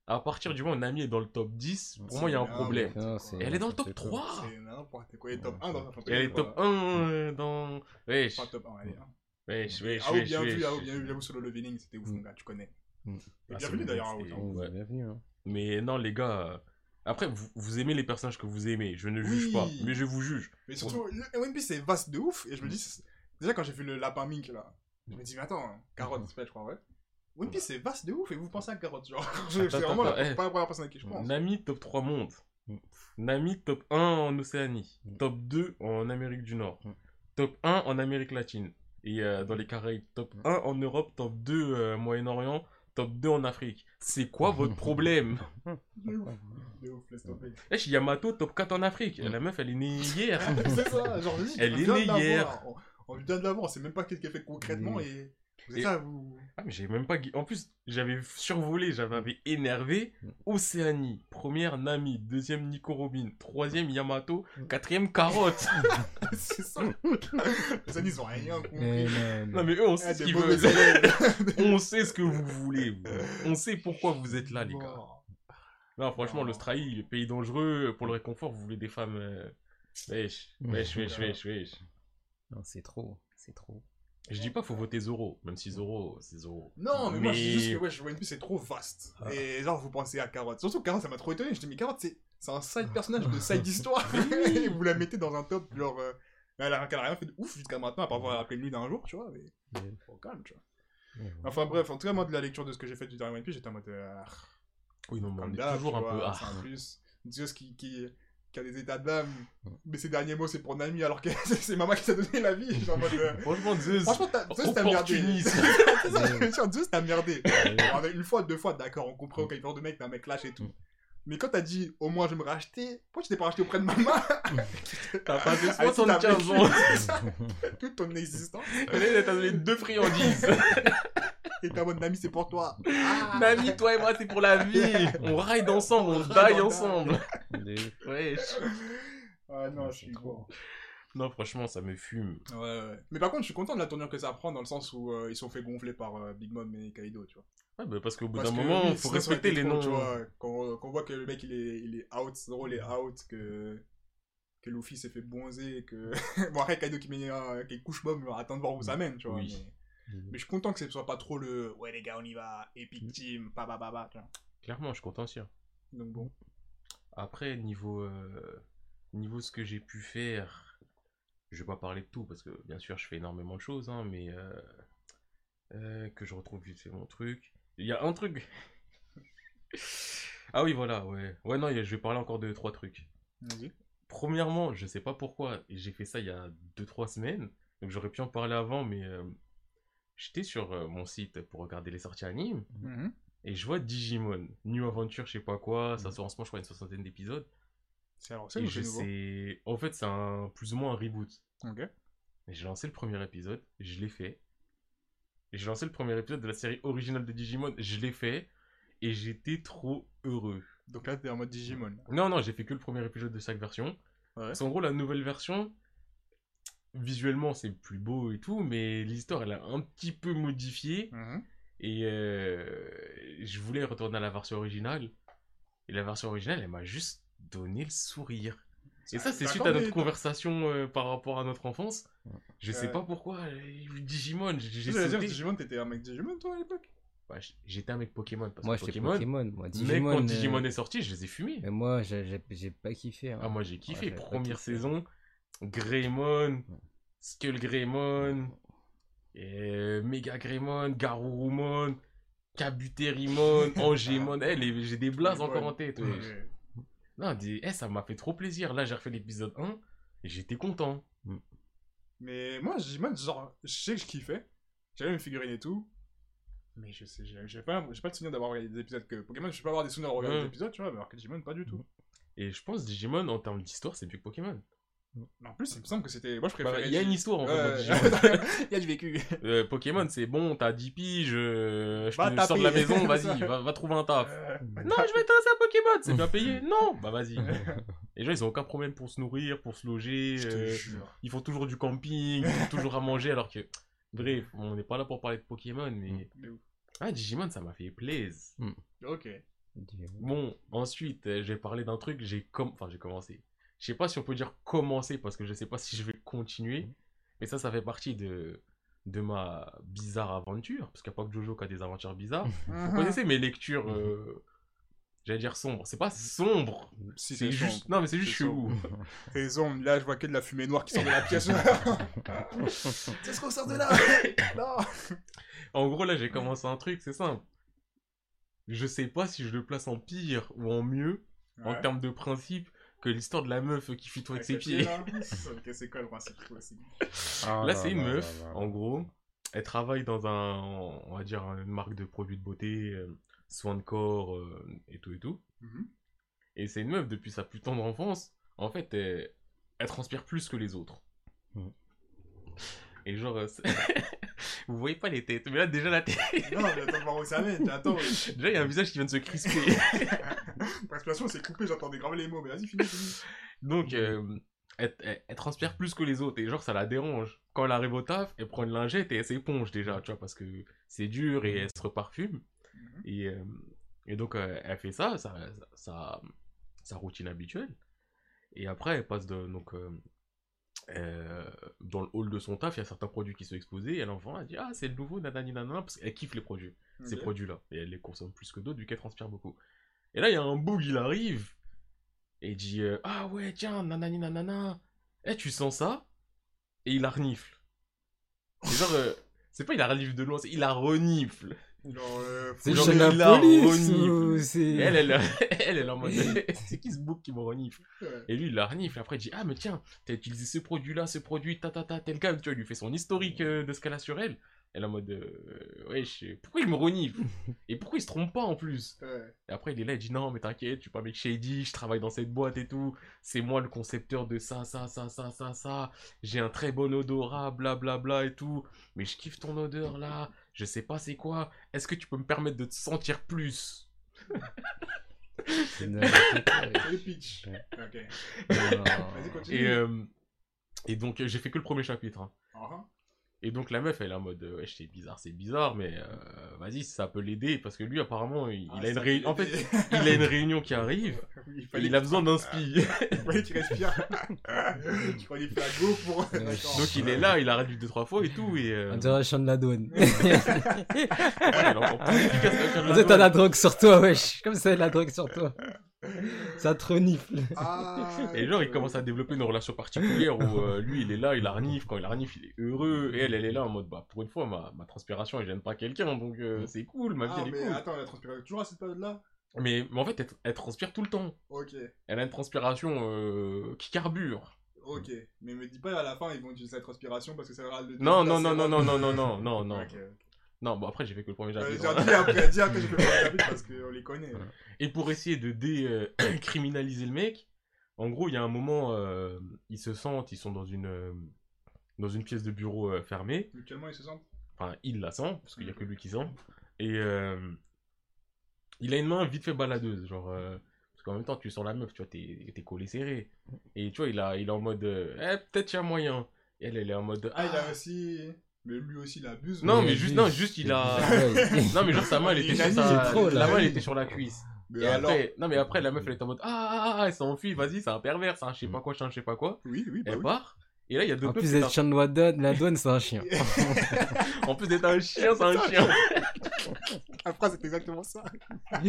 [SPEAKER 1] À partir du moment où Nami est dans le top 10, pour moi il y a un problème.
[SPEAKER 3] Non,
[SPEAKER 1] elle est dans le top
[SPEAKER 3] n'importe quoi.
[SPEAKER 1] 3
[SPEAKER 2] C'est n'importe quoi. Est top 1 dans
[SPEAKER 1] elle est top 1 euh, dans... Wesh,
[SPEAKER 2] Pas top 1, allez. hein.
[SPEAKER 1] wesh, wesh,
[SPEAKER 2] Ah,
[SPEAKER 1] wesh,
[SPEAKER 2] bien vu, ah, bien vu, j'avoue, solo leveling, c'était ouf,
[SPEAKER 3] Mm.
[SPEAKER 2] mon gars, tu connais.
[SPEAKER 3] Mm.
[SPEAKER 1] Ah,
[SPEAKER 2] bienvenue d'ailleurs.
[SPEAKER 3] Bienvenue. hein.
[SPEAKER 1] Mais non les gars, après vous, vous aimez les personnages que vous aimez, je ne juge
[SPEAKER 2] Oui.
[SPEAKER 1] pas, mais je vous juge.
[SPEAKER 2] Mais surtout, le One Piece c'est vaste de ouf. Et je me dis, c'est- déjà quand j'ai vu le lapin mink là, je me dis, mais attends, carotte, c'est pas, je crois, ouais. One Piece c'est vaste de ouf et vous pensez à carotte, genre. C'est vraiment la,
[SPEAKER 1] eh.
[SPEAKER 2] pas la première personne à qui je pense.
[SPEAKER 1] Nami top 3 monde.
[SPEAKER 3] Mm.
[SPEAKER 1] Nami top 1 en Océanie.
[SPEAKER 3] Mm.
[SPEAKER 1] Top 2 en Amérique du Nord.
[SPEAKER 3] Mm.
[SPEAKER 1] Top 1 en Amérique latine. Et euh, dans les Caraïbes. Top
[SPEAKER 3] Mm.
[SPEAKER 1] 1 en Europe. Top 2 euh, Moyen-Orient. Top 2 en Afrique. C'est quoi votre problème?
[SPEAKER 2] De ouf, de ouf, laisse tomber.
[SPEAKER 1] Wesh, Yamato top 4 en Afrique.
[SPEAKER 3] Mm.
[SPEAKER 1] La meuf, elle est née hier.
[SPEAKER 2] c'est ça, genre,
[SPEAKER 1] Elle
[SPEAKER 2] on
[SPEAKER 1] est née hier.
[SPEAKER 2] On, on vient de l'avoir, on sait même pas qu'est-ce qu'elle fait concrètement
[SPEAKER 3] Mm.
[SPEAKER 2] et. C'est
[SPEAKER 1] Et-
[SPEAKER 2] ça, vous.
[SPEAKER 1] Ah, mais j'ai même pas. En plus, j'avais survolé, j'avais énervé.
[SPEAKER 3] Mm.
[SPEAKER 1] Océanie. Première Nami. Deuxième Nico Robin. Troisième Yamato.
[SPEAKER 3] Mm.
[SPEAKER 1] Quatrième Carotte.
[SPEAKER 2] c'est ça. Les amis, ils ont rien compris.
[SPEAKER 3] Mais non,
[SPEAKER 1] non, mais eux, on sait
[SPEAKER 2] Ah,
[SPEAKER 1] ce qu'ils veulent. On sait ce que vous voulez. vous. On sait pourquoi vous êtes là, les gars. Non, franchement, l'Australie, le pays dangereux, pour le réconfort, vous voulez des femmes. euh, Wesh, wesh, wesh, wesh, wesh.
[SPEAKER 3] non, c'est trop. C'est trop.
[SPEAKER 1] Je dis pas faut voter Zoro, même si Zoro, c'est Zoro.
[SPEAKER 2] Non, mais, moi je dis juste
[SPEAKER 1] Mais-
[SPEAKER 2] que wesh, One Piece c'est trop vaste.
[SPEAKER 3] Ah.
[SPEAKER 2] Et genre vous pensez à Carotte. Surtout Carotte ça m'a trop étonné. Je dis mais Carotte c'est c'est un side personnage de side histoire. Et vous la mettez dans un top genre. euh, elle, a, elle a rien fait de ouf jusqu'à maintenant à part avoir appelé lui d'un jour, tu vois. Mais
[SPEAKER 3] Mais-
[SPEAKER 2] faut calme, tu vois. Enfin bref, en tout cas, moi, de la lecture de ce que j'ai fait du dernier One Piece, j'étais en mode. euh,
[SPEAKER 1] Oui, non, mais on est toujours un peu. Ah,
[SPEAKER 2] C'est un plus. Zeus qui, qui, qui a des états d'âme, mais ses derniers mots, c'est pour Nami, alors que c'est maman qui t'a donné la vie. Genre mode. euh,
[SPEAKER 1] franchement, Zeus.
[SPEAKER 2] Franchement, t'as- Zeus, t'as merdé. Zeus, t'as merdé. Alors, une fois, deux fois, d'accord, on comprend quel genre de mec, t'es un mec lâche et tout. Mais quand t'as dit, au moins, je me racheter, pourquoi tu t'es pas racheté auprès de maman?
[SPEAKER 1] T'as passé
[SPEAKER 2] t'as
[SPEAKER 1] 75
[SPEAKER 2] vécu
[SPEAKER 1] ans.
[SPEAKER 2] toute ton existence.
[SPEAKER 1] Là, t'as donné deux friandises.
[SPEAKER 2] Et t'es en mode, Nami, c'est pour toi. Ah.
[SPEAKER 1] Nami, toi et moi, c'est pour la vie. On ride ensemble, on die
[SPEAKER 2] or
[SPEAKER 1] ensemble. Wesh.
[SPEAKER 2] Ah non, je suis
[SPEAKER 3] c'est
[SPEAKER 2] gros.
[SPEAKER 1] Non, franchement, ça me fume.
[SPEAKER 2] Ouais, ouais. Mais par contre, je suis content de la tournure que ça prend dans le sens où euh, ils sont fait gonfler par euh, Big Mom et Kaido, tu vois.
[SPEAKER 1] Ouais, bah, parce qu'au bout d'un moment,
[SPEAKER 2] oui,
[SPEAKER 1] faut respecter les
[SPEAKER 2] trop,
[SPEAKER 1] noms.
[SPEAKER 2] Tu vois, quand, quand on voit que le mec il est, il est out, Zoro il est out, que, que Luffy s'est fait bonzer, que. bon, après Kaido qui, met, un- qui couche Bob, attends de voir où ça mène, tu vois.
[SPEAKER 1] Oui.
[SPEAKER 2] Mais, mais je suis content que ce soit pas trop le. Ouais, les gars, on y va, Epic Team, pa pa pa pa, tu vois.
[SPEAKER 1] Clairement, je suis content sûr.
[SPEAKER 2] Donc bon.
[SPEAKER 1] Après, niveau, euh, niveau ce que j'ai pu faire, je vais pas parler de tout parce que bien sûr, je fais énormément de choses, hein, mais euh, euh, que je retrouve vite fait mon truc. Il y a un truc. ah oui, voilà, ouais. Ouais, non, je vais parler encore de trois trucs. Premièrement, je sais pas pourquoi, j'ai fait ça il y a 2-3 semaines, donc j'aurais pu en parler avant, mais j'étais sur euh, mon site pour regarder les sorties animes,
[SPEAKER 2] Mhm.
[SPEAKER 1] et je vois Digimon, New Adventure, je sais pas quoi, ça
[SPEAKER 3] Mhm.
[SPEAKER 1] sort en ce moment, je crois, une soixantaine d'épisodes.
[SPEAKER 2] C'est c'est ou
[SPEAKER 1] je
[SPEAKER 2] c'est
[SPEAKER 1] sais. En fait, c'est un plus ou moins un reboot.
[SPEAKER 2] Ok.
[SPEAKER 1] J'ai lancé le premier épisode, je l'ai fait. Et J'ai lancé le premier épisode de la série originale de Digimon, je l'ai fait. Et j'étais trop heureux.
[SPEAKER 2] Donc là, t'es en mode Digimon.
[SPEAKER 1] Non, non, j'ai fait que le premier épisode de chaque version.
[SPEAKER 2] Ouais.
[SPEAKER 1] Parce qu'en gros, la nouvelle version, visuellement, c'est plus beau et tout, mais l'histoire, elle a un petit peu modifié.
[SPEAKER 2] Mhm.
[SPEAKER 1] Et euh, je voulais retourner à la version originale. Et la version originale, elle m'a juste donné le sourire. Et ça, c'est suite à notre conversation euh, par rapport à notre enfance. Je sais pas pourquoi, euh, Digimon, j'ai j'ai
[SPEAKER 2] dire,
[SPEAKER 1] sauté.
[SPEAKER 2] Digimon, t'étais un mec Digimon, toi, à l'époque?
[SPEAKER 1] Bah, j- J'étais un mec Pokémon parce
[SPEAKER 3] Moi,
[SPEAKER 1] que
[SPEAKER 3] fais
[SPEAKER 1] Pokémon.
[SPEAKER 3] Pokémon. Moi,
[SPEAKER 1] Mais
[SPEAKER 3] Digimon.
[SPEAKER 1] quand
[SPEAKER 3] euh,
[SPEAKER 1] Digimon est sorti, je les ai fumés.
[SPEAKER 3] Mais moi, j'ai j'ai- j'ai pas kiffé. hein.
[SPEAKER 1] Ah, moi j'ai kiffé.
[SPEAKER 3] Pas
[SPEAKER 1] Première
[SPEAKER 3] kiffé.
[SPEAKER 1] saison, Greymon, Skull Greymon, et Mega Greymon, Garurumon, Kabuterimon, Angemon. Eh, les- j'ai des blazes encore en tête. ouais. Non, des... eh, ça m'a fait trop plaisir. Là, j'ai refait l'épisode 1 et j'étais content.
[SPEAKER 2] Mais moi, Digimon, genre, je sais que je kiffais. J'avais mes figurines et tout. Mais je sais, j'ai pas, j'ai pas le souvenir d'avoir regardé des épisodes que Pokémon. Je peux pas avoir des souvenirs de regarder
[SPEAKER 1] Ouais.
[SPEAKER 2] des épisodes, tu vois, mais alors que Digimon, pas du tout.
[SPEAKER 1] Et je pense Digimon, en termes d'histoire, c'est mieux que Pokémon.
[SPEAKER 2] En plus, il me semble que c'était. Moi, je
[SPEAKER 1] Bah,
[SPEAKER 2] préférais.
[SPEAKER 1] Il y a une histoire en fait.
[SPEAKER 2] Il y a du vécu.
[SPEAKER 1] Euh, Pokémon, c'est bon, t'as 10 piges, euh, je
[SPEAKER 2] Va
[SPEAKER 1] te sors de la maison, vas-y, va, va trouver un taf.
[SPEAKER 2] Euh,
[SPEAKER 1] Non, je vais t'intéresser à Pokémon, c'est bien payé. Non, bah vas-y. Les gens, ils ont aucun problème pour se nourrir, pour se loger.
[SPEAKER 2] je te
[SPEAKER 1] euh,
[SPEAKER 2] jure.
[SPEAKER 1] ils font toujours du camping, ils font toujours à manger, alors que. Bref, on n'est pas là pour parler de Pokémon, mais.
[SPEAKER 2] Ouf.
[SPEAKER 1] Ah, Digimon, ça m'a fait plaisir.
[SPEAKER 2] Ok.
[SPEAKER 1] Bon, ensuite, j'ai parlé d'un truc, j'ai com... enfin, j'ai commencé. Je sais pas si on peut dire commencer parce que je sais pas si je vais continuer, mais ça, ça fait partie de de ma bizarre aventure, parce qu'il n'y a pas que Jojo qui a des aventures bizarres.
[SPEAKER 2] Mhm.
[SPEAKER 1] Vous connaissez mes lectures, euh, j'allais dire sombres. C'est pas sombre,
[SPEAKER 2] Si
[SPEAKER 1] c'est
[SPEAKER 2] c'est
[SPEAKER 1] juste, non mais c'est juste
[SPEAKER 2] C'est
[SPEAKER 1] chelou.
[SPEAKER 2] Raison, là, je vois que de la fumée noire qui sort de la pièce. C'est ce qu'on sort de là Non
[SPEAKER 1] En gros, là, j'ai commencé un truc, c'est simple. Je sais pas si je le place en pire ou en mieux, en termes de principe, que l'histoire de la meuf qui fuit avec ses pieds.
[SPEAKER 2] c'est quoi le principe toi aussi?
[SPEAKER 3] Ah
[SPEAKER 1] Là, c'est une meuf, en gros. Elle travaille dans un, on va dire, une marque de produits de beauté, euh, soins de corps euh, et tout et tout.
[SPEAKER 2] Mhm.
[SPEAKER 1] Et c'est une meuf depuis sa plus tendre enfance. En fait, elle, elle transpire plus que les autres. Et genre, euh, vous voyez pas les têtes, mais là déjà la tête,
[SPEAKER 2] Non, mais attends voir où ça mène. Attends,
[SPEAKER 1] déjà il y a un visage qui vient de se crisper.
[SPEAKER 2] L'inspiration s'est coupée, j'entendais graver les mots, mais vas-y, finis, finis.
[SPEAKER 1] Donc, euh, elle, elle- elle transpire plus que les autres et genre ça la dérange. Quand elle arrive au taf, elle prend une lingette et elle s'éponge déjà, tu vois, parce que c'est dur et elle se reparfume.
[SPEAKER 2] Mhm.
[SPEAKER 1] Et, euh, et donc, euh, elle fait ça, sa, sa, sa routine habituelle. Et après, elle passe de, donc, euh, dans le hall de son taf, il y a certains produits qui sont exposés. Et l'enfant, elle dit Ah, c'est le nouveau, nanani nanana, parce qu'elle kiffe les produits, ces produits-là. Et elle les consomme plus que d'autres, vu qu'elle transpire beaucoup. Et là, il y a un boug, il arrive. Et il dit euh, Ah ouais, tiens, nanani nanana. Eh, tu sens ça? Et il la renifle. Et genre, euh, C'est pas il la renifle de loin, c'est il la renifle.
[SPEAKER 2] Genre, euh,
[SPEAKER 3] C'est
[SPEAKER 1] Genre,
[SPEAKER 3] la
[SPEAKER 1] la
[SPEAKER 3] police ou c'est...
[SPEAKER 1] Elle, elle, elle, elle est en mode, c'est qui ce bouc qui me renifle?
[SPEAKER 2] Ouais.
[SPEAKER 1] Et lui, il la renifle. Après, il dit, ah, mais tiens, t'as utilisé ce produit-là, ce produit, ta, ta, ta, tel gars. Tu vois, il lui fait son historique euh, de ce qu'elle a sur elle. Elle est en mode, euh, ouais, je... pourquoi il me renifle Et pourquoi il se trompe pas en plus?
[SPEAKER 2] Ouais.
[SPEAKER 1] Et après, il est là, il dit, non, mais t'inquiète, je suis pas un mec shady, je travaille dans cette boîte et tout. C'est moi le concepteur de ça, ça, ça, ça, ça, ça. J'ai un très bon odorat, blablabla bla, bla, et tout. Mais je kiffe ton odeur là. Je sais pas c'est quoi. Est-ce que tu peux me permettre de te sentir plus?
[SPEAKER 3] C'est n'importe quoi, ouais.
[SPEAKER 2] C'est le pitch.
[SPEAKER 3] Ouais.
[SPEAKER 2] Ok.
[SPEAKER 3] Non.
[SPEAKER 2] Vas-y, continue.
[SPEAKER 1] Et, euh, et donc, j'ai fait que le premier chapitre. hein.
[SPEAKER 2] Ah,
[SPEAKER 1] Et donc la meuf, elle est en mode, euh, ouais, c'est bizarre, c'est bizarre, mais euh, vas-y, ça peut l'aider, parce que lui, apparemment, il,
[SPEAKER 2] ah,
[SPEAKER 1] il a une
[SPEAKER 2] ça
[SPEAKER 1] réunion, en fait, il a une réunion qui arrive,
[SPEAKER 2] il
[SPEAKER 1] et
[SPEAKER 2] fallait
[SPEAKER 1] il a besoin d'un spi.
[SPEAKER 2] Il fallait qu'il respire. il fallait faire un go pour.
[SPEAKER 1] Donc il est là, il a réduit deux, trois fois et tout, et... Euh,
[SPEAKER 3] On dirait un chien de la douane.
[SPEAKER 1] ouais, elle est encore plus efficace la
[SPEAKER 3] drogue sur toi, wesh. Comme ça, la drogue sur toi. Ça te renifle.
[SPEAKER 2] Ah,
[SPEAKER 1] Et genre, il commence à développer une relation particulière où euh, lui, il est là, il arnifle, quand il arnifle, il est heureux, et elle, elle est là en mode, bah, pour une fois, ma, ma transpiration, elle gêne pas quelqu'un, donc euh, c'est cool, ma vie,
[SPEAKER 2] Ah,
[SPEAKER 1] elle est
[SPEAKER 2] mais
[SPEAKER 1] cool.
[SPEAKER 2] attends, elle a transpiré toujours à cette période-là?
[SPEAKER 1] Mais, mais en fait, elle, elle transpire tout le temps.
[SPEAKER 2] Ok,
[SPEAKER 1] Elle a une transpiration euh, qui carbure.
[SPEAKER 2] ok. Mais me dis pas à la fin, ils vont utiliser cette transpiration parce que ça va le.
[SPEAKER 1] Non, non,
[SPEAKER 2] de
[SPEAKER 1] non, non, non, non, non, non, non, non.
[SPEAKER 2] Ok, ok.
[SPEAKER 1] Non, bon, après, j'ai fait que le premier
[SPEAKER 2] Euh,
[SPEAKER 1] chapitre.
[SPEAKER 2] J'ai dit après, dis après, j'ai fait le chapitre parce qu'on les connaît.
[SPEAKER 1] Et pour essayer de décriminaliser le mec, en gros, il y a un moment, euh, ils se sentent, ils sont dans une, euh, dans une pièce de bureau euh, fermée.
[SPEAKER 2] Mutuellement, ils se sentent?
[SPEAKER 1] Enfin, il la sent, parce qu'il n'y a que lui qui sent. Et euh, il a une main vite fait baladeuse, genre. euh, parce qu'en même temps, tu sens la meuf, tu vois, t'es t'es collé serré. Et tu vois, il, a, il est en mode. euh, eh, peut-être il y a moyen. Et elle, elle est en mode.
[SPEAKER 2] Ah, il a aussi. Mais lui aussi, il abuse.
[SPEAKER 1] Non, mais juste, non, juste, il a.
[SPEAKER 3] Ouais.
[SPEAKER 1] Non, mais genre, sa main, elle était sur sa.
[SPEAKER 2] trop,
[SPEAKER 1] la main, elle était sur la cuisse.
[SPEAKER 2] Mais
[SPEAKER 1] Et
[SPEAKER 2] alors.
[SPEAKER 1] après, non mais après la meuf elle est en mode ah, ah, ah elle s'enfuit, vas-y c'est un pervers, c'est un je sais pas quoi, c'est un je sais pas quoi.
[SPEAKER 2] Oui, oui, bah
[SPEAKER 1] Elle
[SPEAKER 2] oui.
[SPEAKER 1] part. Et là il y a deux
[SPEAKER 3] En plus d'être chien de la douane, la douane, c'est un chien.
[SPEAKER 1] En plus d'être un chien, c'est un chien.
[SPEAKER 2] La phrase c'est exactement ça.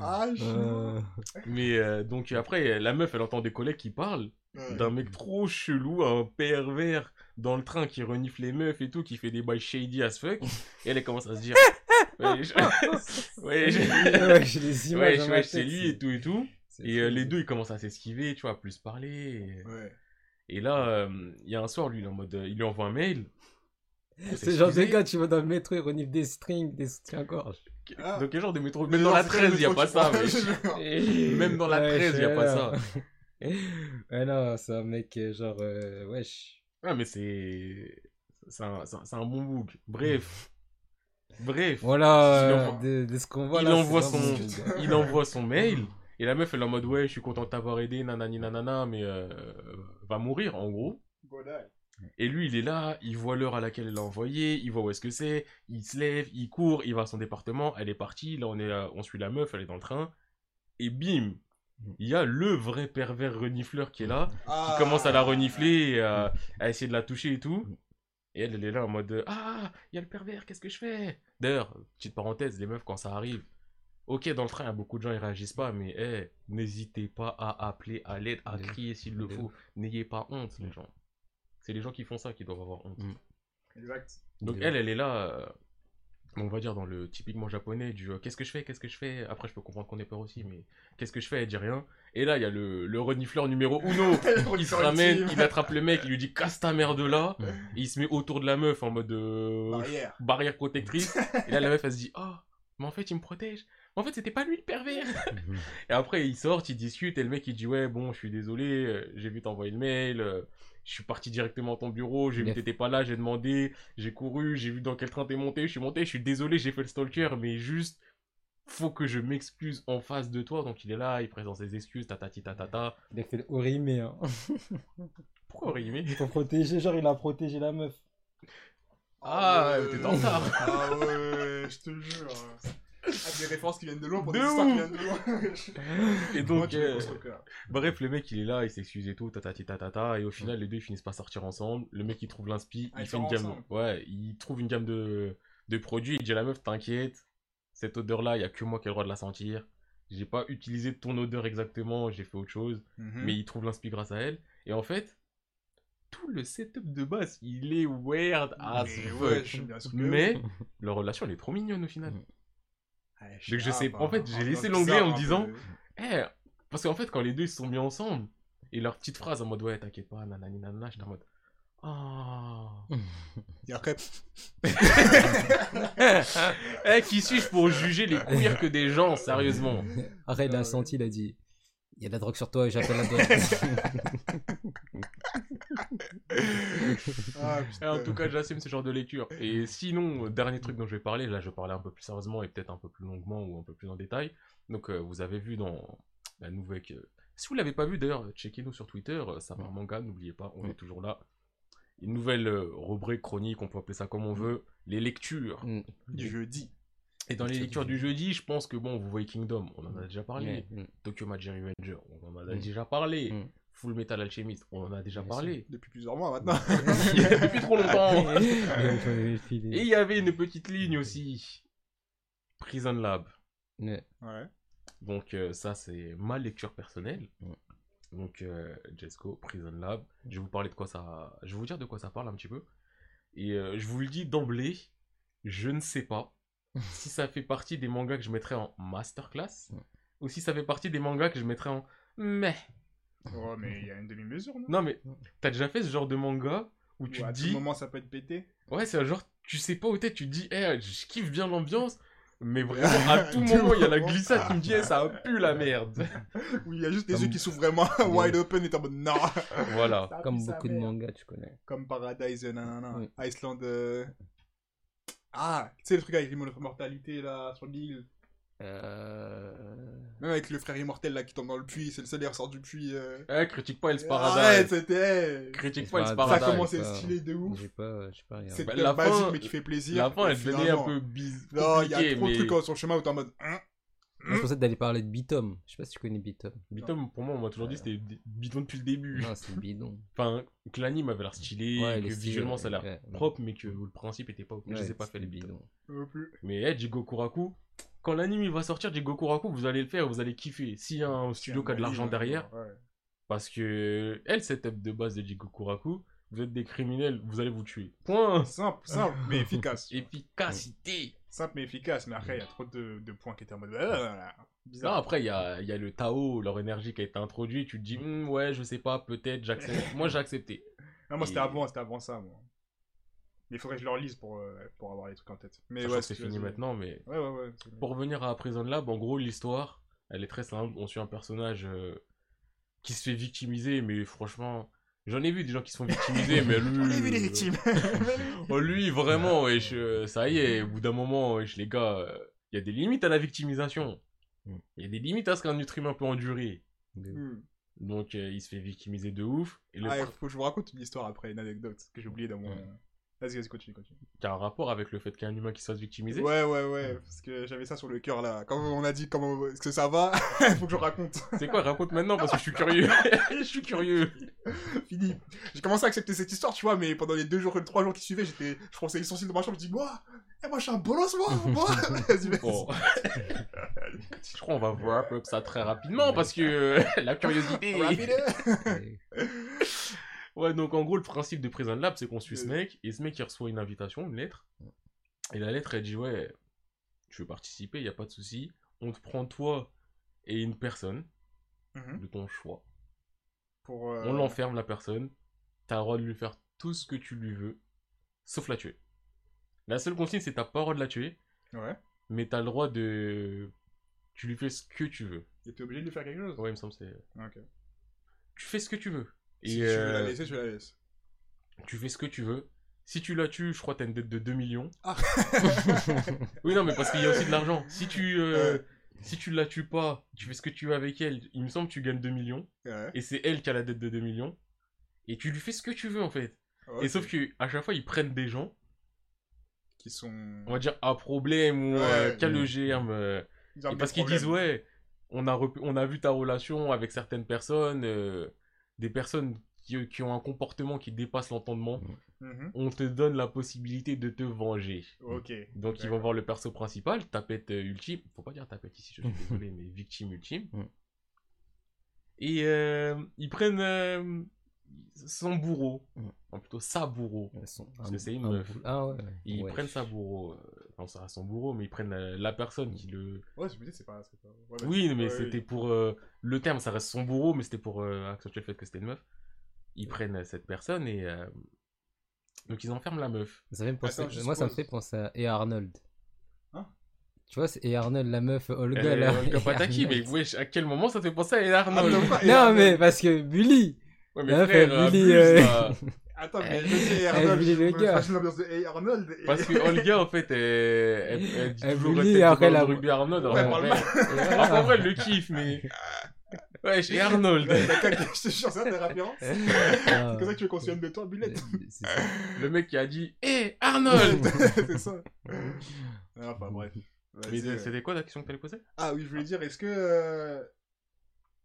[SPEAKER 2] ah, je
[SPEAKER 3] Euh,
[SPEAKER 1] Mais euh, donc après la meuf elle entend des collègues qui parlent
[SPEAKER 2] Ouais.
[SPEAKER 1] d'un mec trop chelou, un pervers dans le train qui renifle les meufs et tout, qui fait des bails shady as fuck. Et elle commence à se dire ouais, je... ouais, je-
[SPEAKER 3] ouais, j'ai les images
[SPEAKER 1] ouais, c'est lui et tout et tout. Et euh, les deux ils commencent à s'esquiver, tu vois, à plus parler. et-
[SPEAKER 2] Ouais.
[SPEAKER 1] Et là, euh, il y a un soir, lui, il est en mode, euh, il lui envoie un mail.
[SPEAKER 3] C'est genre des gars, tu vas dans le métro, ils reniflent des strings, des soutiens-gorge.
[SPEAKER 2] Ah.
[SPEAKER 1] Donc, quel genre de métro
[SPEAKER 2] Mais
[SPEAKER 1] Même dans la
[SPEAKER 2] frère,
[SPEAKER 1] 13, il n'y a pas ça,
[SPEAKER 2] jure.
[SPEAKER 1] Même dans la
[SPEAKER 3] Ouais,
[SPEAKER 1] 13, il n'y a pas ça.
[SPEAKER 3] Ouais, non, c'est un mec euh, genre, euh, wesh.
[SPEAKER 1] Ah, mais c'est... C'est un, bon bouc. Bref. Bref.
[SPEAKER 3] Voilà,
[SPEAKER 1] Il
[SPEAKER 3] euh,
[SPEAKER 1] envoie-
[SPEAKER 3] de, de ce qu'on voit
[SPEAKER 1] il
[SPEAKER 3] là.
[SPEAKER 1] envoie son... il envoie son mail. Et la meuf, elle est en mode, ouais, je suis content de t'avoir aidé, nanani nanana, mais euh, va mourir, en gros. Et lui, il est là, il voit l'heure à laquelle elle l'a envoyé, il voit où est-ce que c'est, il se lève, il court, il va à son département, elle est partie, là on est, on suit la meuf, elle est dans le train, et bim, il y a le vrai pervers renifleur qui est là,
[SPEAKER 2] Ah.
[SPEAKER 1] qui commence à la renifler, et à, à essayer de la toucher et tout. Et elle, elle est là en mode Ah, il y a le pervers, qu'est-ce que je fais? D'ailleurs, petite parenthèse, les meufs, quand ça arrive, ok, dans le train, il y a beaucoup de gens, ils réagissent pas, mais eh, n'hésitez pas à appeler à l'aide, à crier s'il le faut. N'ayez pas honte, les gens. C'est les gens qui font ça qui doivent avoir honte.
[SPEAKER 3] Mm.
[SPEAKER 2] Exact.
[SPEAKER 1] Donc elle, elle est là, euh, on va dire dans le typiquement japonais, du euh, qu'est-ce que je fais, qu'est-ce que je fais? Après, je peux comprendre qu'on ait peur aussi, mais qu'est-ce que je fais? Elle dit rien. Et là, il y a le, le renifleur numéro uno. Il se ramène, il attrape le mec, il lui dit casse ta mère de là. Et il se met autour de la meuf en mode euh,
[SPEAKER 2] Barrière.
[SPEAKER 1] barrière protectrice. et là, la meuf, elle se dit ah, mais en fait, il me protège. Mais en fait, c'était pas lui le pervers. Et après, ils sortent, ils discutent, et le mec, il dit, ouais, bon, je suis désolé, euh, j'ai vu t'envoyer le mail, euh, je suis parti directement à ton bureau, j'ai vu que t'étais pas là, j'ai demandé, j'ai couru, j'ai vu dans quel train t'es monté, je suis monté, je suis désolé, j'ai fait le stalker, mais juste, faut que je m'excuse en face de toi. Donc il est là, il présente ses excuses, tatati tatata.
[SPEAKER 3] Il a fait le Orimé, hein.
[SPEAKER 1] Pourquoi rimer
[SPEAKER 3] Pour protéger, genre il a protégé la meuf.
[SPEAKER 1] Ah,
[SPEAKER 2] ouais.
[SPEAKER 1] t'es en retard.
[SPEAKER 2] Ah ouais, je te jure. Ah, des références qui viennent de loin pour
[SPEAKER 1] De
[SPEAKER 2] des histoires qui viennent de loin.
[SPEAKER 1] Et donc, euh,
[SPEAKER 2] cœur.
[SPEAKER 1] bref, le mec il est là, il s'excuse et tout, tatati tatata, et au final les deux ils finissent par sortir ensemble. Le mec il trouve l'inspi,
[SPEAKER 2] Ah,
[SPEAKER 1] il fait une gamme,
[SPEAKER 2] ensemble.
[SPEAKER 1] ouais, il trouve une gamme de, de produits, il dit à la meuf t'inquiète, cette odeur là, il y a que moi qui ai le droit de la sentir. J'ai pas utilisé ton odeur exactement, j'ai fait autre chose,
[SPEAKER 2] Mhm.
[SPEAKER 1] mais il trouve l'inspi grâce à elle. Et en fait, tout le setup de base, il est weird as
[SPEAKER 2] Mais
[SPEAKER 1] fuck. Mais leur relation, elle est trop mignonne au final.
[SPEAKER 2] Ouais,
[SPEAKER 1] Donc je sais-
[SPEAKER 2] pas,
[SPEAKER 1] en fait,
[SPEAKER 2] hein,
[SPEAKER 1] j'ai
[SPEAKER 2] un
[SPEAKER 1] laissé l'onglet
[SPEAKER 2] bizarre,
[SPEAKER 1] en me
[SPEAKER 2] peu.
[SPEAKER 1] disant- Eh, parce qu'en fait, quand les deux ils se sont mis ensemble, et leur petite phrase en mode ouais, t'inquiète pas, nanani nanana, j'étais en mode. Ah.
[SPEAKER 2] Et après,
[SPEAKER 1] Eh, qui suis-je pour juger les queers que des gens, sérieusement?
[SPEAKER 3] Après, il
[SPEAKER 2] Ah
[SPEAKER 3] senti, il a dit Il y a de la drogue sur toi et j'appelle la douane.
[SPEAKER 2] Ah,
[SPEAKER 1] en tout cas, j'assume ce genre de lecture. Et sinon, euh, dernier truc dont je vais parler, là je vais parler un peu plus sérieusement et peut-être un peu plus longuement ou un peu plus en détail. Donc, euh, vous avez vu dans la nouvelle. que- Si vous l'avez pas vu d'ailleurs, checkez-nous sur Twitter, euh, ça part manga, n'oubliez pas, on
[SPEAKER 3] Mm.
[SPEAKER 1] est toujours là. Une nouvelle rubrique chronique, on peut appeler ça comme on veut, les lectures.
[SPEAKER 3] Mm.
[SPEAKER 2] du jeudi.
[SPEAKER 1] Et dans les
[SPEAKER 3] Lecture
[SPEAKER 1] lectures
[SPEAKER 3] du
[SPEAKER 1] jeudi, je pense que bon, vous voyez Kingdom, on en a déjà parlé.
[SPEAKER 3] Mm.
[SPEAKER 1] Tokyo Magic Revenger, on en a
[SPEAKER 3] Mm.
[SPEAKER 1] déjà parlé.
[SPEAKER 3] Mm.
[SPEAKER 1] Full Metal Alchemist, on en a déjà
[SPEAKER 3] Bien
[SPEAKER 1] parlé.
[SPEAKER 2] Depuis plusieurs mois maintenant.
[SPEAKER 1] Depuis trop longtemps. Et il y avait une petite ligne aussi. Prison Lab.
[SPEAKER 3] Ouais.
[SPEAKER 2] Ouais.
[SPEAKER 1] Donc euh, ça, c'est ma lecture personnelle.
[SPEAKER 3] Ouais.
[SPEAKER 1] Donc euh, Jesco, Prison Lab. Je vais vous parler de quoi ça... Je vais vous dire de quoi ça parle un petit peu. Et euh, je vous le dis d'emblée, je ne sais pas si ça fait partie des mangas que je mettrais en masterclass
[SPEAKER 3] Ouais.
[SPEAKER 1] ou si ça fait partie des mangas que je mettrais en mais.
[SPEAKER 2] Oh, mais il y a une demi-mesure, non?
[SPEAKER 1] Non mais, t'as déjà fait ce genre de manga où
[SPEAKER 2] Ou
[SPEAKER 1] tu
[SPEAKER 2] à
[SPEAKER 1] te
[SPEAKER 2] tout
[SPEAKER 1] dis...
[SPEAKER 2] moment, ça peut être pété.
[SPEAKER 1] Ouais, c'est un genre, tu sais pas où t'es, tu te dis, eh, je kiffe bien l'ambiance, mais vraiment, à tout moment, il y a la glissade qui me dit, eh, ça pue la merde.
[SPEAKER 2] Où il y a juste les
[SPEAKER 3] Comme-
[SPEAKER 2] yeux qui s'ouvrent vraiment wide open et t'es en mode non.
[SPEAKER 1] Voilà.
[SPEAKER 2] Ça
[SPEAKER 3] Comme
[SPEAKER 2] pue sa
[SPEAKER 3] beaucoup de
[SPEAKER 2] mère.
[SPEAKER 3] mangas, tu connais.
[SPEAKER 2] Comme Paradise, euh, nanana.
[SPEAKER 3] Oui.
[SPEAKER 2] Iceland. euh, Ah, tu sais le truc avec l'immortalité là sur l'île.
[SPEAKER 3] Euh...
[SPEAKER 2] Même avec le frère immortel là qui tombe dans le puits, c'est le seul qui ressort du puits. euh.
[SPEAKER 1] Eh, critique pas Hell's
[SPEAKER 2] Arrête,
[SPEAKER 1] Paradise.
[SPEAKER 2] c'était.
[SPEAKER 1] Critique pas Hell's
[SPEAKER 3] pas-
[SPEAKER 2] Ça commence à stylé de ouf.
[SPEAKER 3] J'ai pas, j'ai pas.
[SPEAKER 2] C'est
[SPEAKER 1] Bah,
[SPEAKER 2] la basique
[SPEAKER 1] fin-
[SPEAKER 2] mais qui fait plaisir.
[SPEAKER 1] La fin, elle devenait un peu bizarre.
[SPEAKER 2] Non, il y a trop
[SPEAKER 1] mais...
[SPEAKER 2] de trucs sur le chemin où t'es en mode. hein,
[SPEAKER 3] Moi, je pensais d'aller parler de Bitom. Je sais pas si tu connais Bitom.
[SPEAKER 1] Bitom, pour moi, on m'a toujours dit
[SPEAKER 3] Ouais.
[SPEAKER 1] c'était bidon depuis le début.
[SPEAKER 3] Non, c'est bidon.
[SPEAKER 1] Enfin, que l'anime avait l'air stylé,
[SPEAKER 3] Ouais,
[SPEAKER 1] que visuellement ça a l'air
[SPEAKER 3] ouais.
[SPEAKER 1] propre, mais que le principe était pas ouf. je ai pas fait les bidons. Mais eh, Jigoku Raku, quand l'anime il va sortir, Jigoku Raku, vous allez le faire, vous allez kiffer. S'il y a un studio qui a de l'argent derrière,
[SPEAKER 2] Ouais.
[SPEAKER 1] Parce que elle, setup de base de Jigoku Raku, vous êtes des criminels, vous allez vous tuer. Point.
[SPEAKER 2] Simple, simple, mais efficace.
[SPEAKER 1] Efficacité.
[SPEAKER 2] Simple mais efficace, mais après il y a trop de, de points qui étaient en mode. ah,
[SPEAKER 1] Non, après, il y a, il y a le Tao, leur énergie qui a été introduite. Tu te dis, Hmm, ouais, je sais pas, peut-être, j'accepte. Moi, j'ai accepté.
[SPEAKER 2] Non, moi c'était avant, c'était avant ça, moi. Mais il faudrait que je leur lise pour, euh, pour avoir les trucs en tête. Mais
[SPEAKER 1] Sachant
[SPEAKER 2] ouais,
[SPEAKER 1] c'est
[SPEAKER 2] ce
[SPEAKER 1] fini
[SPEAKER 2] vas-y.
[SPEAKER 1] maintenant, mais
[SPEAKER 2] Ouais, ouais, ouais.
[SPEAKER 1] pour revenir à Prison Lab, en gros, l'histoire, elle est très simple. On suit un personnage euh, qui se fait victimiser, mais franchement, j'en ai vu des gens qui se font victimiser, mais lui.
[SPEAKER 2] On a vu les victimes.
[SPEAKER 1] Oh, lui, vraiment, wesh, euh, ça y est, au bout d'un moment, wesh, les gars, il y a des limites à la victimisation.
[SPEAKER 3] Mm.
[SPEAKER 1] Il y a des limites à ce qu'un être humain peut endurer.
[SPEAKER 2] Hmm.
[SPEAKER 1] Donc, euh, il se fait victimiser de ouf. Et le
[SPEAKER 2] Ah, faut que je vous raconte une histoire après, une anecdote que j'ai oubliée dans mon. Vas-y, vas-y, continue, continue.
[SPEAKER 1] qui a un rapport avec le fait qu'il y a un humain qui se fasse victimiser.
[SPEAKER 2] Ouais, ouais, ouais, parce que j'avais ça sur le cœur là. Quand on a dit comment est-ce que ça va, il faut que je raconte.
[SPEAKER 1] C'est quoi, raconte maintenant parce que je suis curieux. je suis curieux.
[SPEAKER 2] Fini. J'ai commencé à accepter cette histoire, tu vois, mais pendant les deux jours, les trois jours qui suivaient, j'étais, je fronçais les sourcils de ma chambre, je dis, moi, eh, moi, je suis un bolos, moi, moi. Vas-y, vas-y.
[SPEAKER 1] Bon. je crois qu'on va up ça très rapidement parce que la curiosité.
[SPEAKER 2] Rapide.
[SPEAKER 1] Ouais, donc en gros, le principe de Prison Lab, c'est qu'on suit ce
[SPEAKER 2] Euh.
[SPEAKER 1] mec, et ce mec, il reçoit une invitation, une lettre. Et la lettre, elle dit Ouais, tu veux participer, il n'y a pas de souci. On te prend toi et une personne
[SPEAKER 2] Mhm.
[SPEAKER 1] de ton choix.
[SPEAKER 2] Pour. euh,
[SPEAKER 1] On l'enferme, la personne. T'as le droit de lui faire tout ce que tu lui veux, sauf la tuer. La seule consigne, c'est t'as pas le droit de la tuer,
[SPEAKER 2] Ouais.
[SPEAKER 1] mais t'as le droit de. Tu lui fais ce que tu veux.
[SPEAKER 2] Et t'es obligé de lui faire quelque chose?
[SPEAKER 1] Ouais, il me semble que c'est.
[SPEAKER 2] Ok.
[SPEAKER 1] Tu fais ce que tu veux. Et
[SPEAKER 2] Si tu veux la
[SPEAKER 1] euh,
[SPEAKER 2] laisser, tu la laisses.
[SPEAKER 1] tu fais ce que tu veux. Si tu la tues, je crois que t'as une dette de 2 millions.
[SPEAKER 2] Ah.
[SPEAKER 1] Oui, non, mais parce qu'il y a aussi de l'argent. Si tu, euh,
[SPEAKER 2] Ouais.
[SPEAKER 1] si tu la tues pas, tu fais ce que tu veux avec elle, il me semble que tu gagnes 2 millions.
[SPEAKER 2] Ouais.
[SPEAKER 1] Et c'est elle qui a la dette de 2 millions. Et tu lui fais ce que tu veux, en fait. Et sauf que à chaque fois, ils prennent des gens,
[SPEAKER 2] Qui sont.
[SPEAKER 1] on va dire, à problème ou
[SPEAKER 2] Ouais.
[SPEAKER 1] euh, qui a le germe. euh, et parce qu'ils disent, ouais, on a, on a vu ta relation avec certaines personnes, euh, des personnes qui, qui ont un comportement qui dépasse l'entendement.
[SPEAKER 2] Mhm.
[SPEAKER 1] On te donne la possibilité de te venger.
[SPEAKER 2] Ok.
[SPEAKER 1] Donc ils vont voir le perso principal, tapette euh, ultime. Faut pas dire tapette ici, je suis désolé, mais victime ultime.
[SPEAKER 3] Mm.
[SPEAKER 1] Et euh, ils prennent euh, son bourreau,
[SPEAKER 3] Mm.
[SPEAKER 1] enfin plutôt sa bourreau, Parce
[SPEAKER 3] un-
[SPEAKER 1] que c'est une
[SPEAKER 3] un
[SPEAKER 1] meuf.
[SPEAKER 3] Ah ouais.
[SPEAKER 1] ils
[SPEAKER 3] ouais.
[SPEAKER 1] prennent sa bourreau, euh, enfin ça reste son bourreau, mais ils prennent la, la personne qui le...
[SPEAKER 2] Ouais, je me dis, c'est pas. c'est pas- ouais, vas-y.
[SPEAKER 1] Oui, mais
[SPEAKER 2] Ouais,
[SPEAKER 1] c'était
[SPEAKER 2] oui.
[SPEAKER 1] pour... euh, le terme, ça reste son bourreau, mais c'était pour euh, accentuer le fait que c'était une meuf. Ils prennent euh, cette personne et... euh, donc ils enferment la meuf.
[SPEAKER 3] Ça fait me penser-
[SPEAKER 2] Attends, juste
[SPEAKER 3] Moi, ça me fait penser à Et Arnold.
[SPEAKER 2] Hein?
[SPEAKER 3] Tu vois, c'est Et Arnold, la meuf Olga.
[SPEAKER 1] Euh,
[SPEAKER 3] là.
[SPEAKER 1] Olga Pataki, mais wesh, à quel moment ça te fait penser à Arnold?
[SPEAKER 2] et
[SPEAKER 3] Non,
[SPEAKER 2] Arnold
[SPEAKER 3] mais parce que Bully.
[SPEAKER 1] Ouais, mais
[SPEAKER 3] La
[SPEAKER 1] frère,
[SPEAKER 3] bully, euh.
[SPEAKER 2] Attends, mais
[SPEAKER 3] Elle-
[SPEAKER 2] je sais,
[SPEAKER 3] elle
[SPEAKER 2] Arnold.
[SPEAKER 3] bully le
[SPEAKER 2] je-
[SPEAKER 3] gars.
[SPEAKER 2] J'imagine l'ambiance de Hey Arnold. et-
[SPEAKER 1] Parce que Olga, en fait, elle, elle, elle dit
[SPEAKER 3] Elle
[SPEAKER 1] toujours
[SPEAKER 3] après, la-
[SPEAKER 1] rugby Arnold.
[SPEAKER 2] Ouais,
[SPEAKER 1] en vrai- alors, en vrai, elle le kiffe, mais... Ouais, chez Arnold.
[SPEAKER 2] Je te jure, c'est ça tes références.
[SPEAKER 3] Ah.
[SPEAKER 2] C'est comme ça que tu veux qu'on se souvienne de toi,
[SPEAKER 3] ça.
[SPEAKER 1] Le mec qui a dit Hé, Arnold
[SPEAKER 2] c'est ça. Ah, Enfin, bref.
[SPEAKER 1] Mais
[SPEAKER 2] euh.
[SPEAKER 1] c'était quoi la question que t'allais poser?
[SPEAKER 2] Ah oui, je voulais dire, est-ce que euh,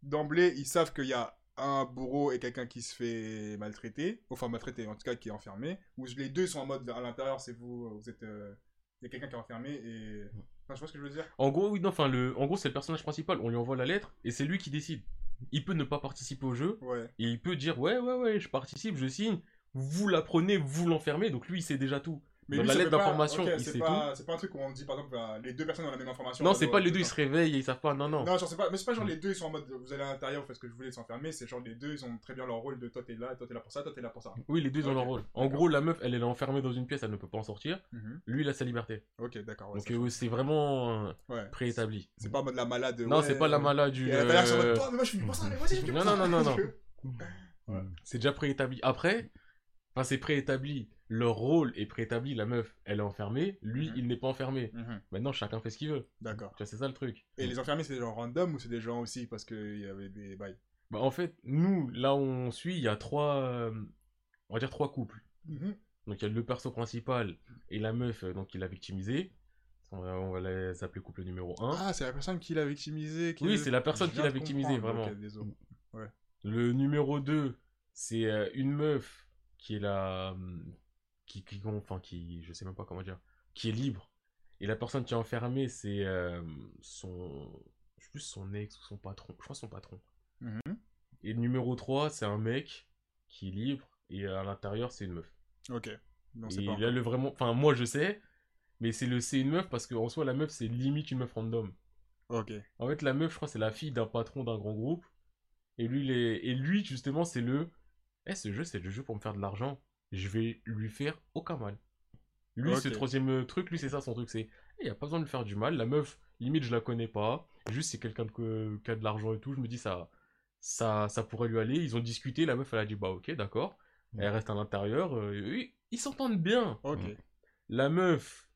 [SPEAKER 2] d'emblée, ils savent qu'il y a un bourreau et quelqu'un qui se fait maltraiter, enfin maltraiter, en tout cas qui est enfermé, ou les deux sont en mode à l'intérieur, c'est vous, vous êtes, euh, il y a quelqu'un qui est enfermé et, enfin, je vois ce que je veux dire?
[SPEAKER 1] En gros, oui, non, enfin, le... en gros, c'est le personnage principal. On lui envoie la lettre et c'est lui qui décide. Il peut ne pas participer au jeu
[SPEAKER 2] Ouais.
[SPEAKER 1] et il peut dire Ouais, ouais, ouais, je participe, je signe. Vous la prenez, vous l'enfermez, donc lui, il sait déjà tout. Dans
[SPEAKER 2] lui,
[SPEAKER 1] la lettre d'information, il
[SPEAKER 2] c'est
[SPEAKER 1] sait
[SPEAKER 2] pas, C'est pas un truc où on dit par exemple euh, les deux personnes ont la même information.
[SPEAKER 1] Non,
[SPEAKER 2] on
[SPEAKER 1] c'est pas les deux,
[SPEAKER 2] tout
[SPEAKER 1] ils se réveillent et ils savent pas. Non, non.
[SPEAKER 2] Non, genre, c'est pas, mais c'est pas genre les deux ils sont en mode vous allez à l'intérieur, vous faites ce que je voulais, s'enfermer. C'est genre les deux ils ont très bien leur rôle de toi t'es là, toi t'es là pour ça, toi t'es là pour ça.
[SPEAKER 1] Oui, les deux ils ont leur rôle. En gros, la meuf, elle, elle est enfermée dans une pièce, elle ne peut pas en sortir.
[SPEAKER 2] Mhm.
[SPEAKER 1] Lui, il a sa liberté.
[SPEAKER 2] Ok, d'accord. ouais,
[SPEAKER 1] donc, euh, c'est vraiment euh.
[SPEAKER 2] Ouais.
[SPEAKER 1] préétabli.
[SPEAKER 2] C'est pas en mode la malade.
[SPEAKER 1] Non, c'est pas la malade du.
[SPEAKER 2] Oh, mais mais
[SPEAKER 1] Non, non, non, non. C'est déjà préétabli. Après, enfin, c'est préétabli. Leur rôle est préétabli. La meuf, elle est enfermée. Lui,
[SPEAKER 2] Mhm.
[SPEAKER 1] il n'est pas enfermé.
[SPEAKER 2] Mhm.
[SPEAKER 1] Maintenant, chacun fait ce qu'il veut.
[SPEAKER 2] D'accord.
[SPEAKER 1] Tu vois, c'est ça le truc.
[SPEAKER 2] Et les enfermés, c'est des gens random ou c'est des gens aussi parce qu'il y avait des bails?
[SPEAKER 1] Bah, en fait, nous, là où on suit, il y a trois. euh, on va dire trois couples.
[SPEAKER 2] Mhm.
[SPEAKER 1] Donc, il y a le perso principal et la meuf, euh, donc, qui l'a victimisé. On va, on couple numéro 1.
[SPEAKER 2] Ah, c'est la personne qui l'a victimisé. qui
[SPEAKER 1] Oui, c'est la personne qui l'a victimisé, vraiment. Le numéro 2, c'est euh, une meuf qui est la. Qui, qui, enfin, qui. Je sais même pas comment dire. Qui est libre. Et la personne qui est enfermée, c'est euh, son. Je sais plus son ex ou son patron. Je crois son patron.
[SPEAKER 2] Mhm.
[SPEAKER 1] Et le numéro 3, c'est un mec qui est libre. Et à l'intérieur, c'est une meuf.
[SPEAKER 2] Ok. C'est
[SPEAKER 1] et
[SPEAKER 2] pas
[SPEAKER 1] là, le vraiment. Enfin, moi, je sais. Mais c'est le c'est une meuf parce qu'en soi, la meuf, c'est limite une meuf random.
[SPEAKER 2] Ok.
[SPEAKER 1] En fait, la meuf, je crois, c'est la fille d'un patron d'un grand groupe. Et lui, il est- et lui justement, c'est le. Eh, ce jeu, c'est le jeu pour me faire de l'argent. Je vais lui faire aucun mal. Lui, ce troisième euh, truc, lui, c'est ça son truc. C'est. Il n'y a pas besoin de lui faire du mal. La meuf, limite, je la connais pas. Juste, c'est quelqu'un de- qui a de l'argent et tout. Je me dis, ça, ça, ça pourrait lui aller. Ils ont discuté. La meuf, elle a dit, bah, ok, d'accord. Elle reste à l'intérieur. euh, ils s'entendent bien.
[SPEAKER 2] Ok.
[SPEAKER 1] La meuf.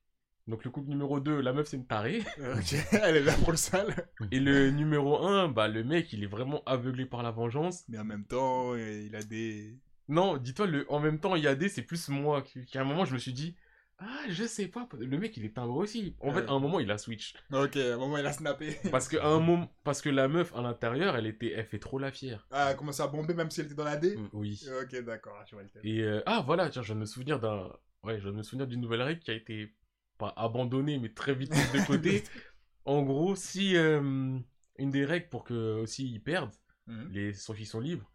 [SPEAKER 1] Donc, le couple numéro 2, la meuf, c'est une tarée.
[SPEAKER 2] Elle est là pour le sale.
[SPEAKER 1] Et le numéro 1, bah le mec, il est vraiment aveuglé par la vengeance.
[SPEAKER 2] Mais en même temps, il a des.
[SPEAKER 1] Non, dis-toi, le... en même temps, il y a des, c'est plus moi. Qu'à un moment, je me suis dit, ah, je sais pas, le mec, il est timbré aussi. En fait, à un moment, il a switch.
[SPEAKER 2] Ok, à un moment, il a snappé.
[SPEAKER 1] Parce que, à un moment... Parce que la meuf, à l'intérieur, elle était, elle fait trop la fière.
[SPEAKER 2] Ah, elle a commencé à bomber même si elle était dans la D
[SPEAKER 1] Oui.
[SPEAKER 2] Ok, d'accord, ah, tu vois le thème.
[SPEAKER 1] Et, euh, ah, voilà, tiens, je viens de me souvenir d'un... Ouais, je viens de me souvenir d'une nouvelle règle qui a été, pas abandonnée, mais très vite de côté. en gros, si... euh, Une des règles pour que, aussi, ils perdent,
[SPEAKER 2] Mhm.
[SPEAKER 1] les ceux qui sont libres,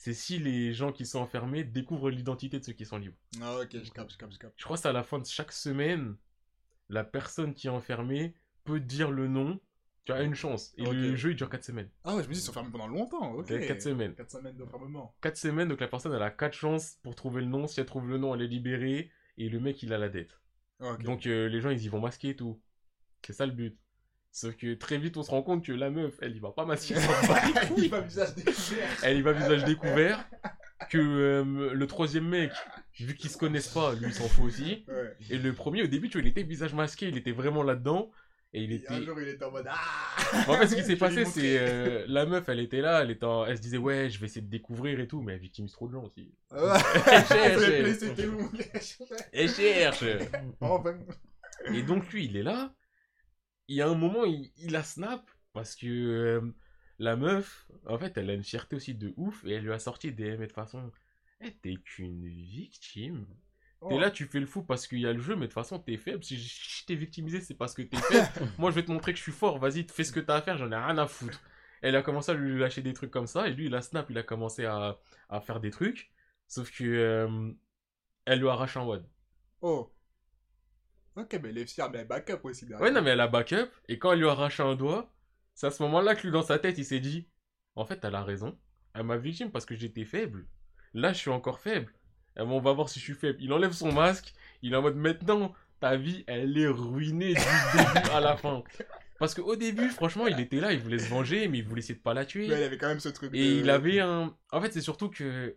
[SPEAKER 1] c'est si les gens qui sont enfermés découvrent l'identité de ceux qui sont libres.
[SPEAKER 2] Ah, ok, je capte, je capte, je capte.
[SPEAKER 1] Je crois que c'est à la fin de chaque semaine, la personne qui est enfermée peut dire le nom. Tu as une chance. Et le jeu, il dure 4 semaines.
[SPEAKER 2] Ah ouais, je me dis, ils sont fermés pendant longtemps, ok.
[SPEAKER 1] 4 semaines.
[SPEAKER 2] 4 semaines d'enfermement.
[SPEAKER 1] 4 semaines, donc la personne, elle a 4 chances pour trouver le nom. Si elle trouve le nom, elle est libérée. Et le mec, il a la dette.
[SPEAKER 2] Ok.
[SPEAKER 1] Donc euh, les gens, ils y vont masquer et tout. C'est ça le but. Sauf que très vite, on se rend compte que la meuf, elle y va pas masquer. elle
[SPEAKER 2] va visage découvert.
[SPEAKER 1] elle y va visage découvert. Que euh, le troisième mec, vu qu'ils se connaissent pas, lui il s'en fout aussi.
[SPEAKER 2] Ouais.
[SPEAKER 1] Et le premier, au début, tu vois, il était visage masqué, il était vraiment là-dedans. Et il
[SPEAKER 2] Et
[SPEAKER 1] était.
[SPEAKER 2] Un jour, il était en mode Ah
[SPEAKER 1] En fait, ce qui s'est passé, c'est euh, la meuf, elle était là, elle était en- elle se disait ouais, je vais essayer de découvrir et tout, mais elle victimise trop de gens aussi.
[SPEAKER 2] Ouais.
[SPEAKER 1] cherche.
[SPEAKER 2] C'était où?
[SPEAKER 1] Elle cherche. Et donc lui, il est là. Il y a un moment, il, il a snap parce que euh, la meuf, en fait, elle a une fierté aussi de ouf et elle lui a sorti des mais de façon, eh, t'es qu'une victime. T'es
[SPEAKER 2] Oh.
[SPEAKER 1] là, tu fais le fou parce qu'il y a le jeu, mais de toute façon, t'es faible. Si je t'ai victimisé, c'est parce que t'es faible. Moi, je vais te montrer que je suis fort. Vas-y, fais ce que t'as à faire, j'en ai rien à foutre. Elle a commencé à lui lâcher des trucs comme ça. Et lui, il a snap, il a commencé à, à faire des trucs. Sauf que. euh, elle lui arrache un WAD.
[SPEAKER 2] Oh. Ok, mais elle est fière, mais elle backup aussi derrière.
[SPEAKER 1] Ouais, non, mais elle a backup. Et quand elle lui arrache un doigt, c'est à ce moment-là que lui, dans sa tête, il s'est dit En fait, elle a raison. Elle m'a victime parce que j'étais faible. Là, je suis encore faible. Eh ben, on va voir si je suis faible. Il enlève son masque. Il est en mode Maintenant, ta vie, elle est ruinée du début à la fin. Parce qu'au début, franchement, il était là, il voulait se venger, mais il voulait essayer de pas la tuer.
[SPEAKER 2] Mais elle avait quand même ce truc.
[SPEAKER 1] Et
[SPEAKER 2] de-
[SPEAKER 1] il avait un. En fait, c'est surtout que.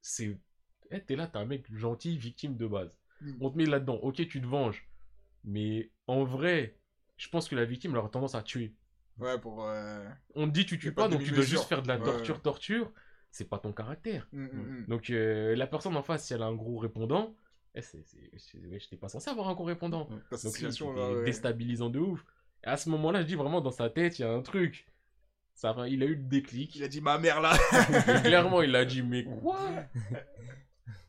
[SPEAKER 1] C'est. Eh, t'es là, t'es un mec gentil, victime de base.
[SPEAKER 2] Mm.
[SPEAKER 1] On te met là-dedans. Ok, tu te venges. Mais en vrai, je pense que la victime, elle aura tendance à tuer.
[SPEAKER 2] Ouais, pour. euh,
[SPEAKER 1] On te dit, tu
[SPEAKER 2] a
[SPEAKER 1] tues
[SPEAKER 2] pas
[SPEAKER 1] donc tu dois juste faire de la torture,
[SPEAKER 2] ouais.
[SPEAKER 1] torture. C'est pas ton caractère.
[SPEAKER 2] hum, hum.
[SPEAKER 1] Donc euh, la personne en face, si elle a un gros répondant, eh, c'est, c'est, c'est- j'étais pas censé avoir un gros répondant. Donc
[SPEAKER 2] là, ouais.
[SPEAKER 1] déstabilisant de ouf. Et à ce moment-là, je dis vraiment dans sa tête, il y a un truc. Ça, va- il a eu le déclic.
[SPEAKER 2] Il a dit ma mère là.
[SPEAKER 1] Clairement, il a dit, mais quoi?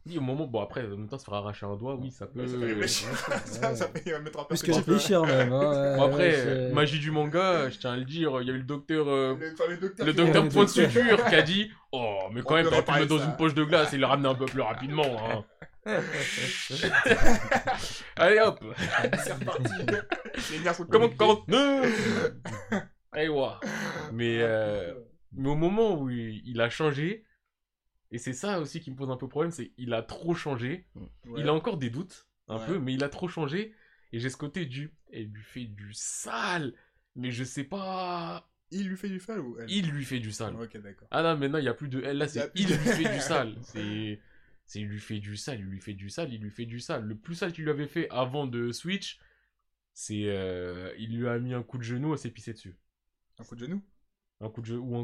[SPEAKER 1] Dit au moment, bon après, en même temps, se faire arracher un doigt, oui, ça peut.
[SPEAKER 2] Ça fait réfléchir. ça, ça fait mettre en
[SPEAKER 3] Plus que réfléchir même. hein,
[SPEAKER 1] Bon, après, euh, magie du manga, je tiens à le dire, il y a eu le docteur. euh,
[SPEAKER 2] Le docteur.
[SPEAKER 1] Le point de suture qui a dit Oh, mais quand
[SPEAKER 2] On
[SPEAKER 1] même, t'aurais pu le mettre dans une poche de glace et le ramener un peu plus rapidement. hein. Allez hop
[SPEAKER 2] C'est reparti. Les
[SPEAKER 1] Comment
[SPEAKER 2] connectés.
[SPEAKER 1] 49 Allez, ouah. Mais, euh, mais au moment où il, il a changé, et c'est ça aussi qui me pose un peu problème, c'est qu'il a trop changé.
[SPEAKER 2] Ouais.
[SPEAKER 1] Il a encore des doutes, un
[SPEAKER 2] Ouais.
[SPEAKER 1] peu, mais il a trop changé. Et j'ai ce côté du. Elle lui fait du sale. Mais je sais pas.
[SPEAKER 2] Il lui fait du fall ou elle?
[SPEAKER 1] Il lui fait du sale.
[SPEAKER 2] Ok, d'accord.
[SPEAKER 1] Ah non, maintenant il n'y a plus de elle, là c'est il lui fait du sale. C'est. C'est il lui fait du sale, il lui fait du sale, il lui fait du sale. Le plus sale qu'il lui avait fait avant de Switch, c'est. euh, il lui a mis un coup de genou, s'est pissé dessus.
[SPEAKER 2] Un coup de genou?
[SPEAKER 1] Un coup de genou, ou un,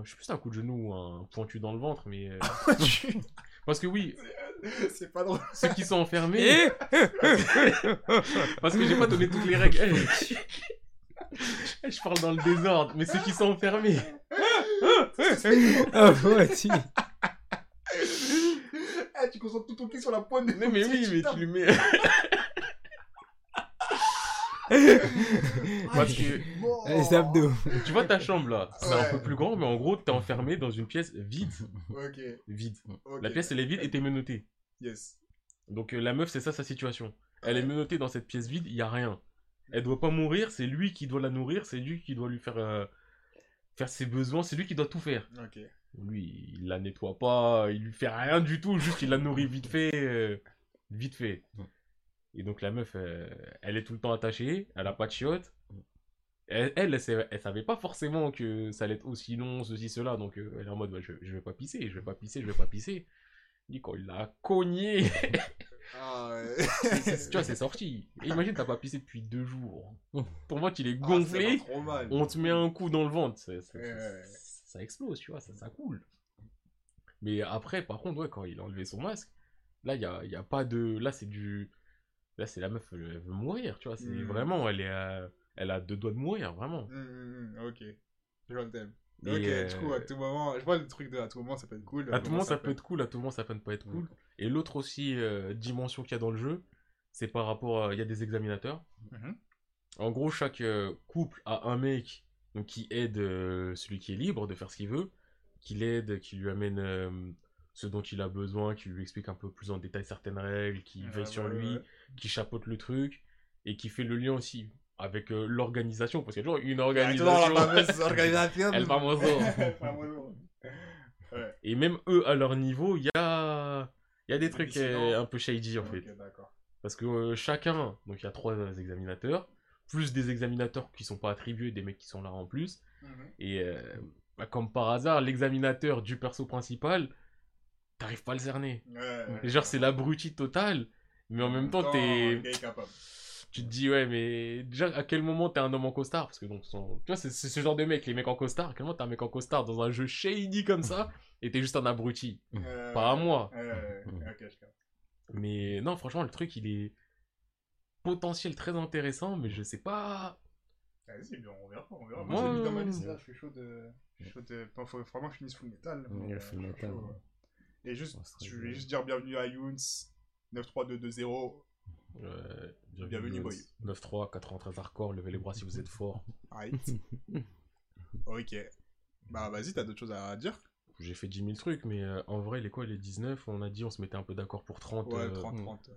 [SPEAKER 1] un- Je sais plus si c'est un coup de genou ou un pointu dans le ventre, mais. euh, Parce que oui,
[SPEAKER 2] C'est pas drôle.
[SPEAKER 1] ceux qui sont enfermés.
[SPEAKER 3] Eh
[SPEAKER 1] Parce que j'ai pas donné toutes les règles. Eh, eh, je parle dans le désordre, mais ceux qui sont enfermés.
[SPEAKER 3] Ah ouais.
[SPEAKER 2] Ah, tu concentres tout ton pied sur la pointe de
[SPEAKER 1] Non, mais oui, mais tu lui mets. Parce que-. Tu vois ta chambre là, c'est un peu plus grand, mais en gros, t'es enfermé dans une pièce vide.
[SPEAKER 2] Ok.
[SPEAKER 1] Vide. La pièce, elle est vide et t'es menotté.
[SPEAKER 2] Yes.
[SPEAKER 1] Donc euh, la meuf, c'est ça sa situation. Elle
[SPEAKER 2] Ouais.
[SPEAKER 1] est menottée dans cette pièce vide, il y a rien. Elle doit pas mourir, c'est lui qui doit la nourrir, c'est lui qui doit lui faire euh, faire ses besoins, c'est lui qui doit tout faire.
[SPEAKER 2] Ok.
[SPEAKER 1] Lui, il la nettoie pas, il lui fait rien du tout, juste il la nourrit vite fait, euh, vite fait. Et donc la meuf, euh, elle est tout le temps attachée, elle a pas de chiotte. Elle, elle, elle, savait pas forcément que ça allait être aussi long, ceci, cela, donc euh, elle est en mode, bah, je, je vais pas pisser, je vais pas pisser, je vais pas pisser. Il dit quand il l'a cogné,
[SPEAKER 2] Ah, ouais.
[SPEAKER 1] tu vois, c'est sorti. Et imagine, t'as pas pissé depuis deux jours. Ton ventre, il est
[SPEAKER 2] Ah,
[SPEAKER 1] gonflé,
[SPEAKER 2] mal.
[SPEAKER 1] on te met un coup dans le ventre,
[SPEAKER 2] Ouais, ouais.
[SPEAKER 1] ça explose, tu vois, ça, ça coule. Mais après, par contre, ouais, quand il a enlevé son masque, là, il y a, y a pas de... Là, c'est du... Là, c'est la meuf, elle, elle veut mourir, tu vois, c'est
[SPEAKER 2] Mhm.
[SPEAKER 1] vraiment, elle est... euh, Elle a deux doigts de mourir, vraiment.
[SPEAKER 2] Hum, hum, ok. Je le thème.
[SPEAKER 1] Et,
[SPEAKER 2] ok,
[SPEAKER 1] euh,
[SPEAKER 2] du coup, à tout moment, je vois le truc de à tout moment ça peut être cool.
[SPEAKER 1] À tout moment, ça peut être cool, à tout moment, ça peut ne pas être cool. Et l'autre aussi euh, dimension qu'il y a dans le jeu, c'est par rapport à... Il y a des examinateurs.
[SPEAKER 2] Mhm.
[SPEAKER 1] En gros, chaque euh, couple a un mec donc, qui aide euh, celui qui est libre de faire ce qu'il veut, qui l'aide, qui lui amène euh, ce dont il a besoin, qui lui explique un peu plus en détail certaines règles, qui
[SPEAKER 2] Ouais,
[SPEAKER 1] veille sur
[SPEAKER 2] ouais,
[SPEAKER 1] lui,
[SPEAKER 2] ouais.
[SPEAKER 1] qui chapeaute le truc, et qui fait le lien aussi avec euh, l'organisation, parce qu'il y a toujours une
[SPEAKER 2] Ouais, toujours la
[SPEAKER 1] organisation.
[SPEAKER 2] fameuse organisation.
[SPEAKER 1] El famoso.
[SPEAKER 2] El famoso. Ouais.
[SPEAKER 1] Et même eux, à leur niveau, il y a, il y a des trucs euh, un peu shady en fait. Parce que euh, chacun, donc il y a trois examinateurs, plus des examinateurs qui sont pas attribués, des mecs qui sont là en plus.
[SPEAKER 2] Mhm.
[SPEAKER 1] Et euh, bah, comme par hasard, l'examinateur du perso principal, t'arrives pas à le cerner.
[SPEAKER 2] Ouais, ouais.
[SPEAKER 1] Et genre, c'est l'abruti total, mais en même temps, t'es... tu te dis, ouais, mais déjà, à quel moment t'es un homme en costard? Parce que donc, son- tu vois, c'est ce genre de mec, les mecs en costard. À quel moment t'es un mec en costard dans un jeu shady comme ça, et t'es juste un abruti?
[SPEAKER 2] Euh,
[SPEAKER 1] Pas à moi.
[SPEAKER 2] Je capte.
[SPEAKER 1] Mais non, franchement, le truc, il est potentiel très intéressant, mais je sais pas.
[SPEAKER 2] Vas-y, on verra, on verra.
[SPEAKER 1] Moi,
[SPEAKER 2] Moi, j'ai mis dans ma
[SPEAKER 1] euh,
[SPEAKER 2] liste là, je suis chaud de. Je suis chaud de. Enfin, faut vraiment que je finisse Full Metal.
[SPEAKER 3] Ouais,
[SPEAKER 2] euh,
[SPEAKER 3] Full Metal,
[SPEAKER 2] chaud,
[SPEAKER 3] ouais.
[SPEAKER 2] Ouais. Et juste, je voulais juste dire bienvenue à Younes 93220.
[SPEAKER 1] Euh,
[SPEAKER 2] Bienvenue, boy.
[SPEAKER 1] 9-3, 93 hardcore, levez les bras si vous êtes fort.
[SPEAKER 2] Right. ok. Bah, vas-y, t'as d'autres choses à dire?
[SPEAKER 1] J'ai fait 10 000 trucs, mais euh, en vrai, les quoi, les 19, on a dit, on se mettait un peu d'accord pour 30.
[SPEAKER 2] Ouais,
[SPEAKER 1] euh,
[SPEAKER 2] 30,
[SPEAKER 3] hmm.
[SPEAKER 2] 30. euh,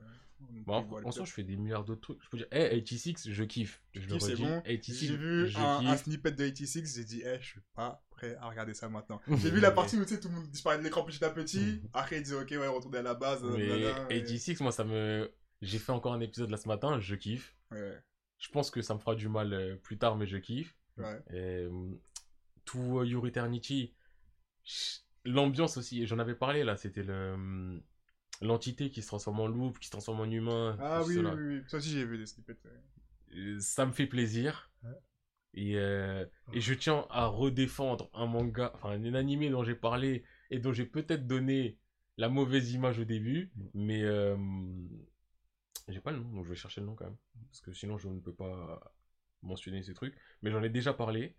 [SPEAKER 1] Bon, en,
[SPEAKER 2] prévoit
[SPEAKER 1] en
[SPEAKER 2] le
[SPEAKER 1] soi, je fais des milliards d'autres trucs. Je peux dire, hey, 86, je kiffe. Je
[SPEAKER 2] Kiffe, c'est
[SPEAKER 1] redis,
[SPEAKER 2] bon?
[SPEAKER 1] 86,
[SPEAKER 2] J'ai vu
[SPEAKER 1] je
[SPEAKER 2] un, snippet de 86, j'ai dit, eh, je suis pas prêt à regarder ça maintenant. J'ai vu la partie où tu sais, tout le monde disparaît de l'écran petit à petit. Après, il dit, ok, ouais, retourner à la base. Et-
[SPEAKER 1] 86, moi, ça me. J'ai fait encore un épisode là ce matin, je kiffe.
[SPEAKER 2] Ouais,
[SPEAKER 1] Je pense que ça me fera du mal euh, plus tard, mais je kiffe.
[SPEAKER 2] ouais.
[SPEAKER 1] Et, euh, tout euh, Your Eternity, ch- l'ambiance aussi, j'en avais parlé là, c'était le. euh, L'entité qui se transforme en loup, qui se transforme en humain.
[SPEAKER 2] Ah oui, oui, oui. Ça aussi, j'ai vu des snippets. ouais.
[SPEAKER 1] Euh, ça me fait plaisir.
[SPEAKER 2] Ouais.
[SPEAKER 1] Et, euh, et je tiens à redéfendre un manga, enfin un animé dont j'ai parlé et dont j'ai peut-être donné la mauvaise image au début, mais euh, j'ai pas le nom, donc je vais chercher le nom quand même, parce que sinon je ne peux pas mentionner ces trucs. Mais j'en ai déjà parlé.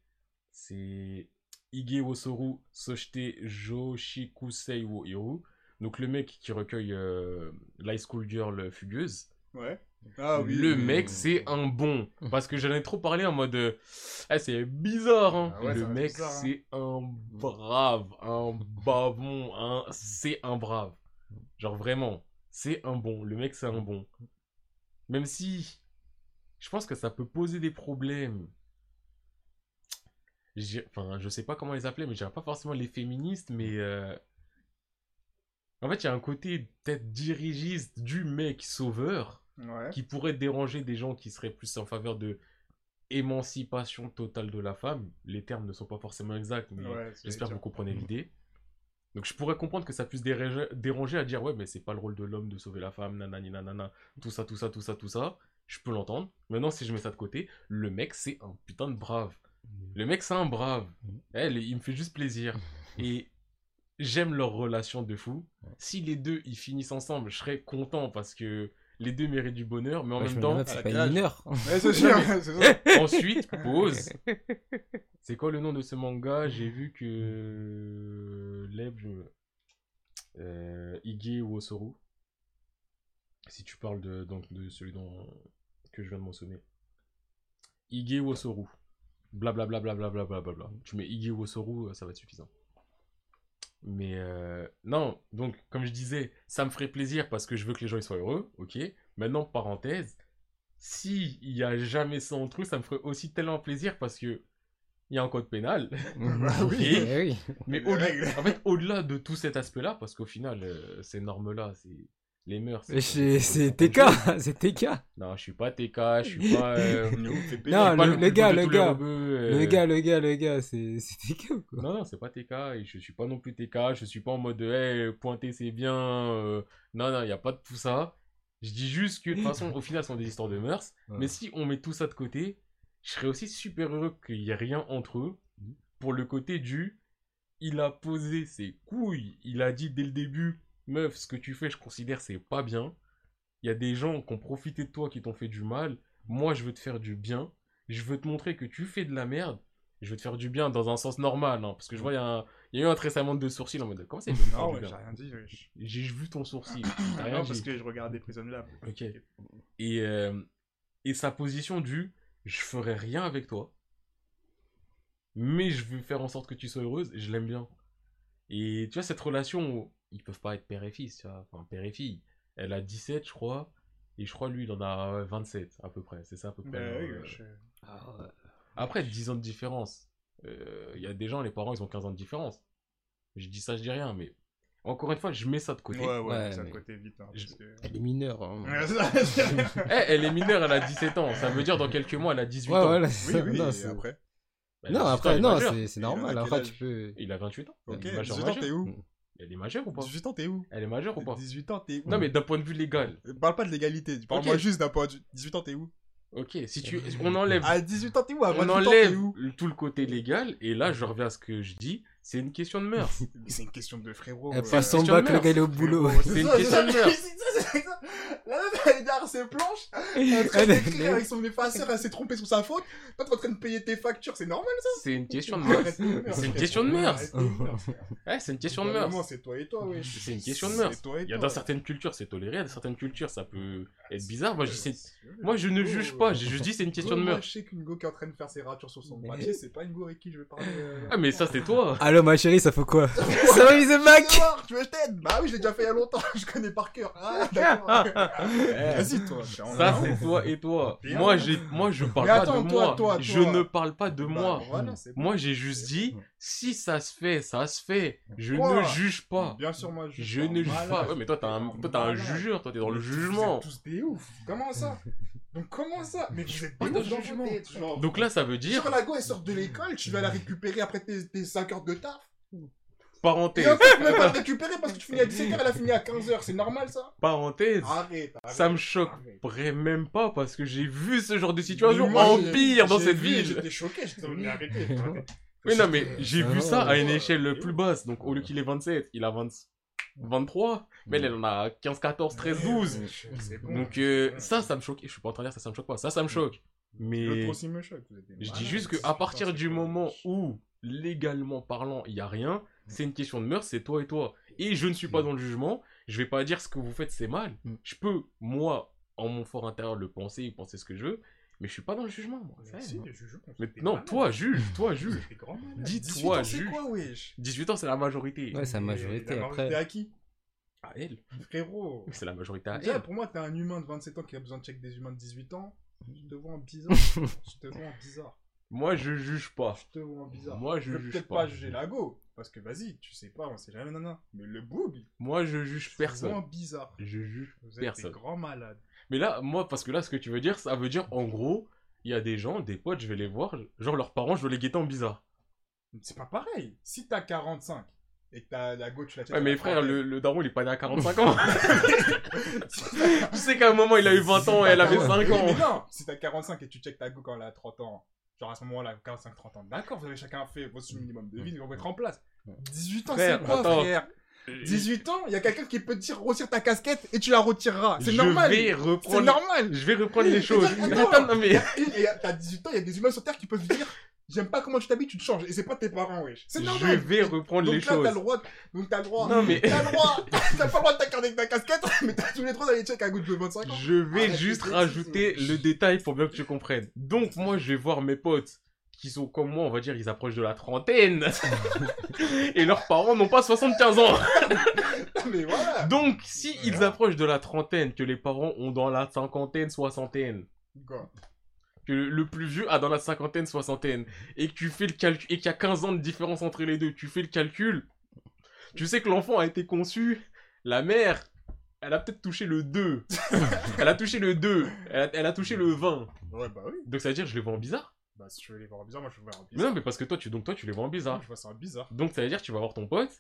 [SPEAKER 1] C'est Ige Wosoru Soshite Joshikusei wo Hiru. Donc le mec qui recueille euh, l'High School Girl fugueuse.
[SPEAKER 2] Ouais. Ah oui.
[SPEAKER 1] le
[SPEAKER 2] oui,
[SPEAKER 1] mec,
[SPEAKER 2] oui.
[SPEAKER 1] c'est un bon. Parce que j'en ai trop parlé en mode. euh, Ah, c'est bizarre, hein.
[SPEAKER 2] Ah ouais,
[SPEAKER 1] le mec,
[SPEAKER 2] hein.
[SPEAKER 1] c'est un brave, un bavon, un... c'est un brave. Genre vraiment, c'est un bon. Le mec, c'est un bon. Même si. Je pense que ça peut poser des problèmes. Enfin, je sais pas comment les appeler, mais je dirais pas forcément les féministes, mais. euh, En fait, il y a un côté peut-être dirigiste du mec sauveur
[SPEAKER 2] Ouais.
[SPEAKER 1] qui pourrait déranger des gens qui seraient plus en faveur de émancipation totale de la femme. Les termes ne sont pas forcément exacts, mais
[SPEAKER 2] Ouais,
[SPEAKER 1] j'espère que vous comprenez l'idée. Donc je pourrais comprendre que ça puisse déranger, déranger à dire ouais mais c'est pas le rôle de l'homme de sauver la femme, nanani nanana, tout ça, tout ça, tout ça, tout ça. Je peux l'entendre. Maintenant si je mets ça de côté, le mec c'est un putain de brave. Le mec c'est un brave. Elle, il me fait juste plaisir. Et j'aime leur relation de fou. Si les deux ils finissent ensemble, je serais content parce que les deux méritent du bonheur, mais en
[SPEAKER 3] Ouais,
[SPEAKER 1] même
[SPEAKER 3] me
[SPEAKER 1] temps,
[SPEAKER 3] c'est pas une.
[SPEAKER 2] Ouais, c'est sûr, ça.
[SPEAKER 1] ensuite, pause. C'est quoi le nom de ce manga? J'ai vu que Leb, je... euh, Ige Wosoru. Si tu parles de, donc, de celui dont, que je viens de mentionner. Ige Wosoru. Blablabla. Bla, bla, bla, bla, bla, bla. Tu mets Ige Wosoru, euh, ça va être suffisant. Mais euh, non, donc comme je disais, ça me ferait plaisir parce que je veux que les gens ils soient heureux, ok. Maintenant, parenthèse, si il y a jamais ça entre eux, ça me ferait aussi tellement plaisir parce que il y a un code pénal.
[SPEAKER 2] Bah oui.
[SPEAKER 1] Et-
[SPEAKER 3] Eh oui.
[SPEAKER 1] Mais
[SPEAKER 2] Les
[SPEAKER 1] au en fait, au-delà de tout cet aspect-là, parce qu'au final, euh, ces normes-là, c'est les mœurs.
[SPEAKER 3] Mais
[SPEAKER 1] c'est-
[SPEAKER 3] C'est c'est
[SPEAKER 1] c'est
[SPEAKER 3] TK, c'est TK.
[SPEAKER 1] Non, je suis pas TK, je suis pas. euh,
[SPEAKER 3] Non,
[SPEAKER 1] pas
[SPEAKER 3] le- le gars, le gars.
[SPEAKER 1] rebeux, euh,
[SPEAKER 3] Le gars, le gars, le gars, c'est c'est TK ou quoi?
[SPEAKER 1] Non, non, c'est pas TK, et je suis pas non plus TK, je suis pas en mode hey, pointer c'est bien. euh, Non, non, il y a pas de tout ça. Je dis juste que de toute façon, au final, ce sont des histoires de mœurs.
[SPEAKER 3] Ouais.
[SPEAKER 1] Mais si on met tout ça de côté, je serais aussi super heureux qu'il y ait rien entre eux. Pour le côté du. Il a posé ses couilles. Il a dit dès le début Meuf, ce que tu fais, je considère c'est pas bien. Il y a des gens qui ont profité de toi, qui t'ont fait du mal. Moi, je veux te faire du bien. Je veux te montrer que tu fais de la merde. Je veux te faire du bien dans un sens normal. hein, parce que je vois, il y, a un- y a eu un tressaillement de sourcils en mode Comment c'est
[SPEAKER 2] Non, ouais, j'ai rien dit.
[SPEAKER 1] J'ai vu ton sourcil. Rien
[SPEAKER 2] Non,
[SPEAKER 1] dit.
[SPEAKER 2] parce que je regardais Prison Lab.
[SPEAKER 1] Ok. Et, euh, et sa position du je ferai rien avec toi, mais je veux faire en sorte que tu sois heureuse, je l'aime bien. Et tu vois, cette relation, où ils peuvent pas être père et fils, tu vois. Enfin, père et fille. Elle a 17, je crois, et je crois lui, il en a ouais, 27, à peu près. C'est ça, à peu près.
[SPEAKER 2] Bah oui,
[SPEAKER 1] euh,
[SPEAKER 2] wesh.
[SPEAKER 1] Après, 10 ans de différence. Euh, Il y a des gens, les parents, ils ont 15 ans de différence. Je dis ça, je dis rien, mais encore une fois, je mets ça de côté.
[SPEAKER 2] Ouais, ouais,
[SPEAKER 3] Ouais,
[SPEAKER 2] ça de côté vite. hein,
[SPEAKER 1] Je-
[SPEAKER 2] parce que-
[SPEAKER 3] Elle est mineure. Hein.
[SPEAKER 1] Eh, elle est mineure, elle a 17 ans. Ça veut dire dans quelques mois, elle a 18
[SPEAKER 3] Ouais,
[SPEAKER 1] ans.
[SPEAKER 2] Oui, oui,
[SPEAKER 3] non,
[SPEAKER 2] et
[SPEAKER 3] c'est-
[SPEAKER 2] après.
[SPEAKER 3] Non,
[SPEAKER 1] 18 ans,
[SPEAKER 3] après, non, c'est c'est
[SPEAKER 2] Il a
[SPEAKER 3] normal. Après, tu peux.
[SPEAKER 1] Il a 28 ans.
[SPEAKER 2] Ok,
[SPEAKER 1] majeure,
[SPEAKER 2] 18 ans, t'es où?
[SPEAKER 3] Mm.
[SPEAKER 1] Elle est majeure ou pas?
[SPEAKER 2] 18 ans, t'es où?
[SPEAKER 1] Elle est majeure ou pas?
[SPEAKER 2] 18 ans, t'es où?
[SPEAKER 1] Non, mais d'un point de vue légal.
[SPEAKER 2] Parle pas de l'égalité, parle-moi juste d'un point de vue. 18 ans, t'es où?
[SPEAKER 1] Ok, si tu, on enlève,
[SPEAKER 2] À 18 ans, t'es où? À
[SPEAKER 1] on
[SPEAKER 2] 28 ans, t'es
[SPEAKER 1] enlève
[SPEAKER 2] où?
[SPEAKER 1] tout le côté légal, et là, je reviens à ce que je dis, c'est une question de mœurs.
[SPEAKER 2] Mais c'est une question de frérot.
[SPEAKER 3] Elle
[SPEAKER 2] euh,
[SPEAKER 3] passe son bac, le gars, il est au boulot.
[SPEAKER 1] C'est une question de mœurs.
[SPEAKER 2] La meuf, elle est derrière ses planches, en train d'écrire avec son effaceur, elle s'est trompée sur sa faute. Toi, t'es en train de payer tes factures, c'est normal ça
[SPEAKER 1] C'est une question de mœurs. C'est une question de mœurs. Ouais, c'est une question de mœurs.
[SPEAKER 2] C'est toi et toi, wesh.
[SPEAKER 1] C'est une question de mœurs. Il y a dans certaines cultures, c'est toléré, dans certaines cultures, ça peut être bizarre. Moi, je, sais- moi, je ne juge pas, j'ai juste dit c'est une question de mœurs.
[SPEAKER 2] je sais qu'une go qui est en train de faire ses ratures sur son papier, c'est pas une go avec qui je vais parler. euh,
[SPEAKER 1] Ah, mais ça, c'est toi.
[SPEAKER 3] Allô, ma chérie, ça fait quoi Ça va, Mise Mac
[SPEAKER 2] Tu veux voir, Tu veux que je t'aide Bah oui, je l'ai déjà fait il y a longtemps, je connais par cœur. Ah, d'accord. Vas-y, toi.
[SPEAKER 1] Ça, c'est toi et toi. Moi, j'ai, moi, je parle
[SPEAKER 2] Mais
[SPEAKER 1] pas
[SPEAKER 2] attends,
[SPEAKER 1] de
[SPEAKER 2] toi,
[SPEAKER 1] moi.
[SPEAKER 2] toi,
[SPEAKER 1] Je
[SPEAKER 2] toi.
[SPEAKER 1] ne parle pas de
[SPEAKER 2] Bah,
[SPEAKER 1] moi.
[SPEAKER 2] voilà, c'est bon.
[SPEAKER 1] Moi, j'ai juste dit, si ça se fait, ça se fait. Je
[SPEAKER 2] Quoi
[SPEAKER 1] ne juge pas.
[SPEAKER 2] Bien sûr, moi, je
[SPEAKER 1] Je ne juge pas. Ouais, mais toi, t'as un, toi, t'as un
[SPEAKER 2] Malade.
[SPEAKER 1] jugeur. Toi, t'es dans le
[SPEAKER 2] Vous êtes
[SPEAKER 1] jugement.
[SPEAKER 2] tous des ouf. Comment ça? Donc, comment ça? Mais vous êtes
[SPEAKER 1] Pas dans jugement.
[SPEAKER 2] genre.
[SPEAKER 1] Donc là, ça veut dire,
[SPEAKER 2] Sur la go, elle sort de l'école, tu vas la récupérer après tes, tes 5 heures de taf. Et
[SPEAKER 1] parenthèse,
[SPEAKER 2] en fait, tu peux pas la récupérer parce que tu finis à 17h, elle a fini à 15h. C'est normal ça?
[SPEAKER 1] Parenthèse.
[SPEAKER 2] Arrête. arrête,
[SPEAKER 1] Ça me choque
[SPEAKER 2] arrête.
[SPEAKER 1] Vrai même pas parce que j'ai vu ce genre de situation
[SPEAKER 2] moi, j'ai-
[SPEAKER 1] empire dans cette
[SPEAKER 2] vu,
[SPEAKER 1] ville.
[SPEAKER 2] J'étais choqué, j'étais mais arrêtez. arrêtez.
[SPEAKER 1] Oui, non, mais j'ai vu ça à une échelle plus basse. Donc, au lieu qu'il ait 27, il a 20 23. Mais elle, elle en a 15, 14, 13, 12.
[SPEAKER 2] C'est bon.
[SPEAKER 1] Donc, euh, ça, ça me choque. Je suis pas en train de dire ça, ça me choque pas. Ça, ça me choque.
[SPEAKER 2] L'autre
[SPEAKER 1] Mais
[SPEAKER 2] aussi me choque.
[SPEAKER 1] je dis juste qu'à partir du moment où, légalement parlant, il y a rien, c'est une question de mœurs, c'est toi et toi. Et je ne suis pas dans le jugement. Je vais pas dire ce que vous faites, c'est mal.
[SPEAKER 3] Mm.
[SPEAKER 1] Je peux, moi, en mon fort intérieur, le penser, penser ce que je veux. Mais je suis pas dans le jugement, moi.
[SPEAKER 2] Mais si,
[SPEAKER 1] non, toi, juge, toi, juge.
[SPEAKER 2] malades.
[SPEAKER 1] Dis-toi,
[SPEAKER 2] 18 ans, c'est
[SPEAKER 1] juge.
[SPEAKER 2] quoi, wesh?
[SPEAKER 1] 18 ans, c'est la majorité.
[SPEAKER 3] Ouais, c'est la
[SPEAKER 2] Et
[SPEAKER 3] majorité
[SPEAKER 2] La majorité
[SPEAKER 3] après.
[SPEAKER 2] à qui?
[SPEAKER 1] À elle.
[SPEAKER 2] Frérot.
[SPEAKER 1] C'est la majorité à
[SPEAKER 2] Déjà,
[SPEAKER 1] elle.
[SPEAKER 2] pour moi, t'es un humain de 27 ans qui a besoin de check des humains de 18 ans. Je te vois en bizarre. je te vois en bizarre.
[SPEAKER 1] Moi, je juge pas.
[SPEAKER 2] Je te vois en bizarre.
[SPEAKER 1] Moi, je
[SPEAKER 2] vais
[SPEAKER 1] juge
[SPEAKER 2] peut-être
[SPEAKER 1] pas.
[SPEAKER 2] pas juger la go. Parce que vas-y, tu sais pas, on sait jamais, nanana. Mais le boug,
[SPEAKER 1] Moi, je juge
[SPEAKER 2] je te vois en
[SPEAKER 1] personne.
[SPEAKER 2] bizarre.
[SPEAKER 1] Je juge
[SPEAKER 2] Vous êtes
[SPEAKER 1] personne.
[SPEAKER 2] des grands malades.
[SPEAKER 1] Mais là, moi, parce que là, ce que tu veux dire, ça veut dire, en gros, il y a des gens, des potes, je vais les voir, genre leurs parents, je veux les guetter en bizarre.
[SPEAKER 2] C'est pas pareil. Si t'as 45 et que t'as la tu la check
[SPEAKER 1] Ouais, mais frère, le, le daron, il est pas né à 45 ans. tu sais qu'à un moment, il a eu 20 ans et elle avait 5
[SPEAKER 2] Oui, mais
[SPEAKER 1] ans.
[SPEAKER 2] non, si t'as 45 et tu check ta go quand elle a 30 ans, genre à ce moment-là, 45-30 ans, d'accord, vous avez chacun fait votre minimum de vie, va être en place. 18 ans, c'est quoi, frère? 18 ans, il y a quelqu'un qui peut te dire retire ta casquette et tu la retireras. C'est
[SPEAKER 1] Je
[SPEAKER 2] normal. C'est normal.
[SPEAKER 1] Je vais reprendre les choses.
[SPEAKER 2] Attends.
[SPEAKER 1] Non, mais...
[SPEAKER 2] T'as 18 ans, il y a des humains sur Terre qui peuvent dire J'aime pas comment tu t'habilles, tu te changes. Et c'est pas tes parents, wesh. C'est
[SPEAKER 1] Je
[SPEAKER 2] normal.
[SPEAKER 1] vais reprendre
[SPEAKER 2] Donc
[SPEAKER 1] les
[SPEAKER 2] là,
[SPEAKER 1] choses.
[SPEAKER 2] t'as le droit. Donc t'as le droit.
[SPEAKER 1] Non, mais-
[SPEAKER 2] T'as le droit. T'as pas le droit de t'accorder avec ta casquette, mais t'as tous les droits d'aller check à gauche de 25 ans.
[SPEAKER 1] Je vais
[SPEAKER 2] Arrête
[SPEAKER 1] juste rajouter le détail pour bien que tu comprennes. Donc, moi, je vais voir mes potes qui sont comme moi, on va dire, ils approchent de la trentaine. et leurs parents n'ont pas 75 ans.
[SPEAKER 2] Mais voilà.
[SPEAKER 1] Donc, si ils approchent de la trentaine, que les parents ont dans la cinquantaine, soixantaine,
[SPEAKER 2] Quoi
[SPEAKER 1] que le plus vieux a dans la cinquantaine, soixantaine, et que tu fais le calcul, et qu'il y a 15 ans de différence entre les deux, tu fais le calcul, tu sais que l'enfant a été conçu, la mère, elle a peut-être touché le 2. elle a touché le 2. Elle a, elle a touché le 20.
[SPEAKER 2] Ouais, bah oui.
[SPEAKER 1] Donc ça veut dire que je les vois en bizarre.
[SPEAKER 2] Bah si tu veux les voir en bizarre, moi je veux voir en
[SPEAKER 1] Mais
[SPEAKER 2] bizarre.
[SPEAKER 1] non, mais parce que toi, tu, donc toi, tu les vois en bizarre.
[SPEAKER 2] Je vois ça en bizarre.
[SPEAKER 1] Donc ça veut dire que tu vas voir ton pote,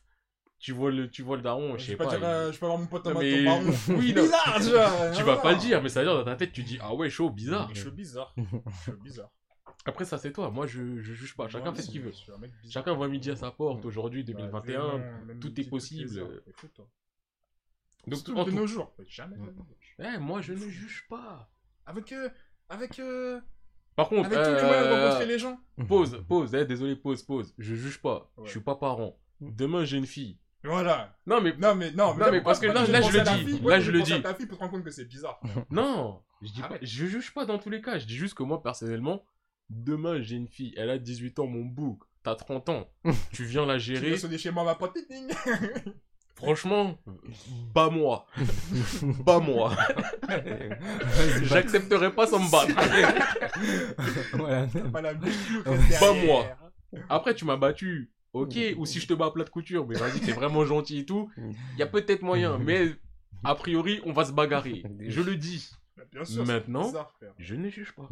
[SPEAKER 1] tu vois le, tu vois le daron, je
[SPEAKER 2] Je
[SPEAKER 1] sais
[SPEAKER 2] pas
[SPEAKER 1] pas.
[SPEAKER 2] dire, euh, je peux avoir mon pote mode
[SPEAKER 1] mais-
[SPEAKER 2] ton.
[SPEAKER 1] Oui, non.
[SPEAKER 2] bizarre, tu vois.
[SPEAKER 1] Tu vas pas le dire, mais ça veut dire dans ta tête, tu dis, ah ouais, chaud, bizarre.
[SPEAKER 2] Je suis bizarre. Je suis bizarre.
[SPEAKER 1] Après, ça, c'est toi. Moi, je, je juge pas. Chacun fait ce qu'il veut. Chacun voit midi à sa porte aujourd'hui,
[SPEAKER 2] Bah,
[SPEAKER 1] 2021.
[SPEAKER 2] non, même
[SPEAKER 1] tout est possible. Donc,
[SPEAKER 2] Surtout
[SPEAKER 1] en
[SPEAKER 2] de
[SPEAKER 1] tout-
[SPEAKER 2] nos jours. Mais Jamais. la vie.
[SPEAKER 1] Eh, moi, je ne juge pas.
[SPEAKER 2] Avec euh, avec euh,
[SPEAKER 1] Par contre,
[SPEAKER 2] avec tous les moyens de
[SPEAKER 1] euh,
[SPEAKER 2] rencontrer les gens?
[SPEAKER 1] pause, pause, eh, désolé, pause, pause. Je juge pas.
[SPEAKER 2] Ouais.
[SPEAKER 1] Je suis pas parent. Demain, j'ai une fille.
[SPEAKER 2] Voilà.
[SPEAKER 1] Non, mais
[SPEAKER 2] Non mais non
[SPEAKER 1] Non, mais parce que là- là, je le dis. Là, je le dis.
[SPEAKER 2] Ta fille pour te rendre compte que c'est bizarre.
[SPEAKER 1] non, je dis pas, je juge pas dans tous les cas. Je dis juste que moi, personnellement, demain, j'ai une fille. Elle a 18 ans, mon bouc. T'as 30 ans. tu viens la
[SPEAKER 2] Tu
[SPEAKER 1] gérer.
[SPEAKER 2] viens sonner chez moi ma.
[SPEAKER 1] Franchement, bas moi. bas moi. J'accepterai pas sans me battre.
[SPEAKER 3] voilà.
[SPEAKER 2] Derrière.
[SPEAKER 1] moi. Après, tu m'as battu. Ok, ou si je te bats à plat de couture, mais vas-y, t'es vraiment gentil et tout. Il y a peut-être moyen, mais a priori, on va se bagarrer. Je le dis.
[SPEAKER 2] Bah, Bien sûr. c'est
[SPEAKER 1] Maintenant-
[SPEAKER 2] bizarre.
[SPEAKER 1] Je ne juge pas.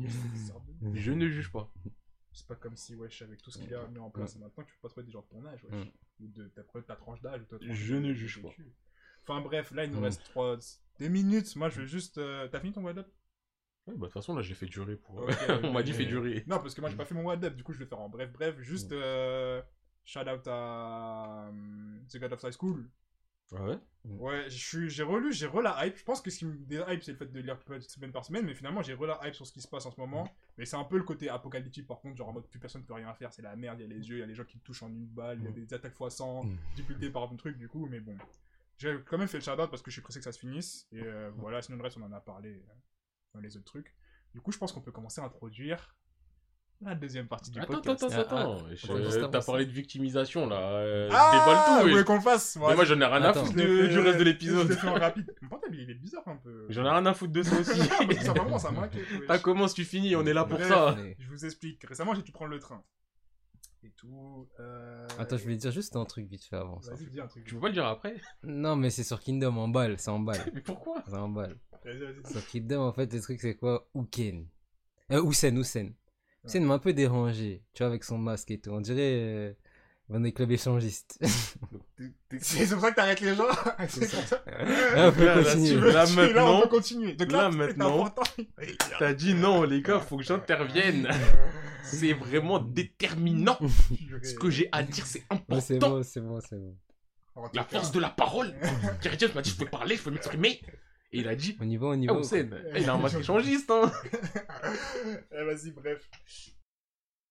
[SPEAKER 1] Je ne juge pas.
[SPEAKER 2] C'est pas comme si, wesh, avec tout ce qu'il a mis en place maintenant, tu peux pas trouver des gens de ton âge, wesh. Ou de ta, ta tranche d'âge.
[SPEAKER 1] Je
[SPEAKER 2] de-
[SPEAKER 1] ne
[SPEAKER 2] de
[SPEAKER 1] juge pas.
[SPEAKER 2] Enfin bref, là il nous
[SPEAKER 3] Mm.
[SPEAKER 2] reste trois... des minutes. Moi je veux juste. euh, T'as fini ton WhatsApp
[SPEAKER 1] Ouais, bah, de toute façon, là, j'ai fait durer pour. On m'a dit fait durer.
[SPEAKER 2] Non, parce que moi j'ai pas fait mon WhatsApp, du coup je vais faire en bref, bref. Juste euh, shout out à euh, The God of High School.
[SPEAKER 1] Ah ouais?
[SPEAKER 2] Ouais, je suis- j'ai relu, j'ai re la hype. Je pense que ce qui me hype, c'est le fait de lire semaine par semaine, mais finalement, j'ai re la hype sur ce qui se passe en ce moment. Mais c'est un peu le côté apocalyptique, par contre, genre en mode plus personne peut rien faire, c'est la merde, il y a les yeux, il y a les gens qui te touchent en une balle, il y a des attaques x 100,
[SPEAKER 3] Mm.
[SPEAKER 2] dupliquées par un truc, du coup, mais bon. J'ai quand même fait le shout-out parce que je suis pressé que ça se finisse. Et euh, voilà, sinon le reste, on en a parlé euh, dans les autres trucs. Du coup, je pense qu'on peut commencer à introduire la deuxième partie du
[SPEAKER 1] Attends,
[SPEAKER 2] podcast.
[SPEAKER 1] attends, attends,
[SPEAKER 3] Ah,
[SPEAKER 1] attends.
[SPEAKER 3] ah,
[SPEAKER 1] Je-
[SPEAKER 3] avant
[SPEAKER 1] T'as
[SPEAKER 3] ça.
[SPEAKER 1] parlé de victimisation là. euh,
[SPEAKER 2] Ah,
[SPEAKER 1] déballe tout.
[SPEAKER 2] voulez
[SPEAKER 1] mais-
[SPEAKER 2] qu'on le fasse
[SPEAKER 1] Mais moi j'en ai rien à foutre
[SPEAKER 2] Je
[SPEAKER 1] du reste de
[SPEAKER 2] Je
[SPEAKER 1] l'épisode.
[SPEAKER 2] fait en rapide. Mon portable, il est bizarre un peu.
[SPEAKER 1] J'en ai rien à foutre de ça aussi.
[SPEAKER 2] Ah, ça, vraiment, ça m'inquiète.
[SPEAKER 1] commence, tu finis, on est là pour
[SPEAKER 2] Bref.
[SPEAKER 1] ça.
[SPEAKER 3] Mais-
[SPEAKER 2] Je vous explique. Récemment, j'ai dû prendre le train. Et tout. euh,
[SPEAKER 3] Attends, je voulais dire juste un truc vite fait avant ça.
[SPEAKER 2] Vas-y, dis un truc.
[SPEAKER 1] Tu peux pas le dire après
[SPEAKER 3] Non, mais c'est sur Kingdom en balle, c'est en balle.
[SPEAKER 1] Mais pourquoi
[SPEAKER 3] C'est en balle.
[SPEAKER 2] Vas-y, vas-y.
[SPEAKER 3] Sur Kingdom, en fait, le truc, c'est quoi Uken. Euh, Usen, Usen. Usen m'a un peu dérangé, tu vois, avec son masque et tout. On dirait. Euh, on est club échangiste.
[SPEAKER 2] C'est pour ça que t'arrêtes les gens. C'est comme ça.
[SPEAKER 3] Ah, on peut
[SPEAKER 1] Là, là,
[SPEAKER 3] continuer.
[SPEAKER 1] tu
[SPEAKER 2] Tu
[SPEAKER 1] veux- Là,
[SPEAKER 2] tu- Là, on
[SPEAKER 1] maintenant-
[SPEAKER 2] peut continuer. Donc là,
[SPEAKER 1] là, maintenant-
[SPEAKER 2] important.
[SPEAKER 1] T'as dit non, les gars, faut que j'intervienne. C'est vraiment déterminant. Ce que j'ai à dire, c'est
[SPEAKER 3] Ouais, c'est
[SPEAKER 1] important.
[SPEAKER 3] bon, c'est bon, c'est bon.
[SPEAKER 1] La force de la parole. James m'a dit je peux parler, je peux m'exprimer. Et il a dit
[SPEAKER 3] On y va, on y
[SPEAKER 1] Ah,
[SPEAKER 3] va.
[SPEAKER 1] Hussein, eh, il a un masque échangiste, hein.
[SPEAKER 2] Eh, Vas-y, bref.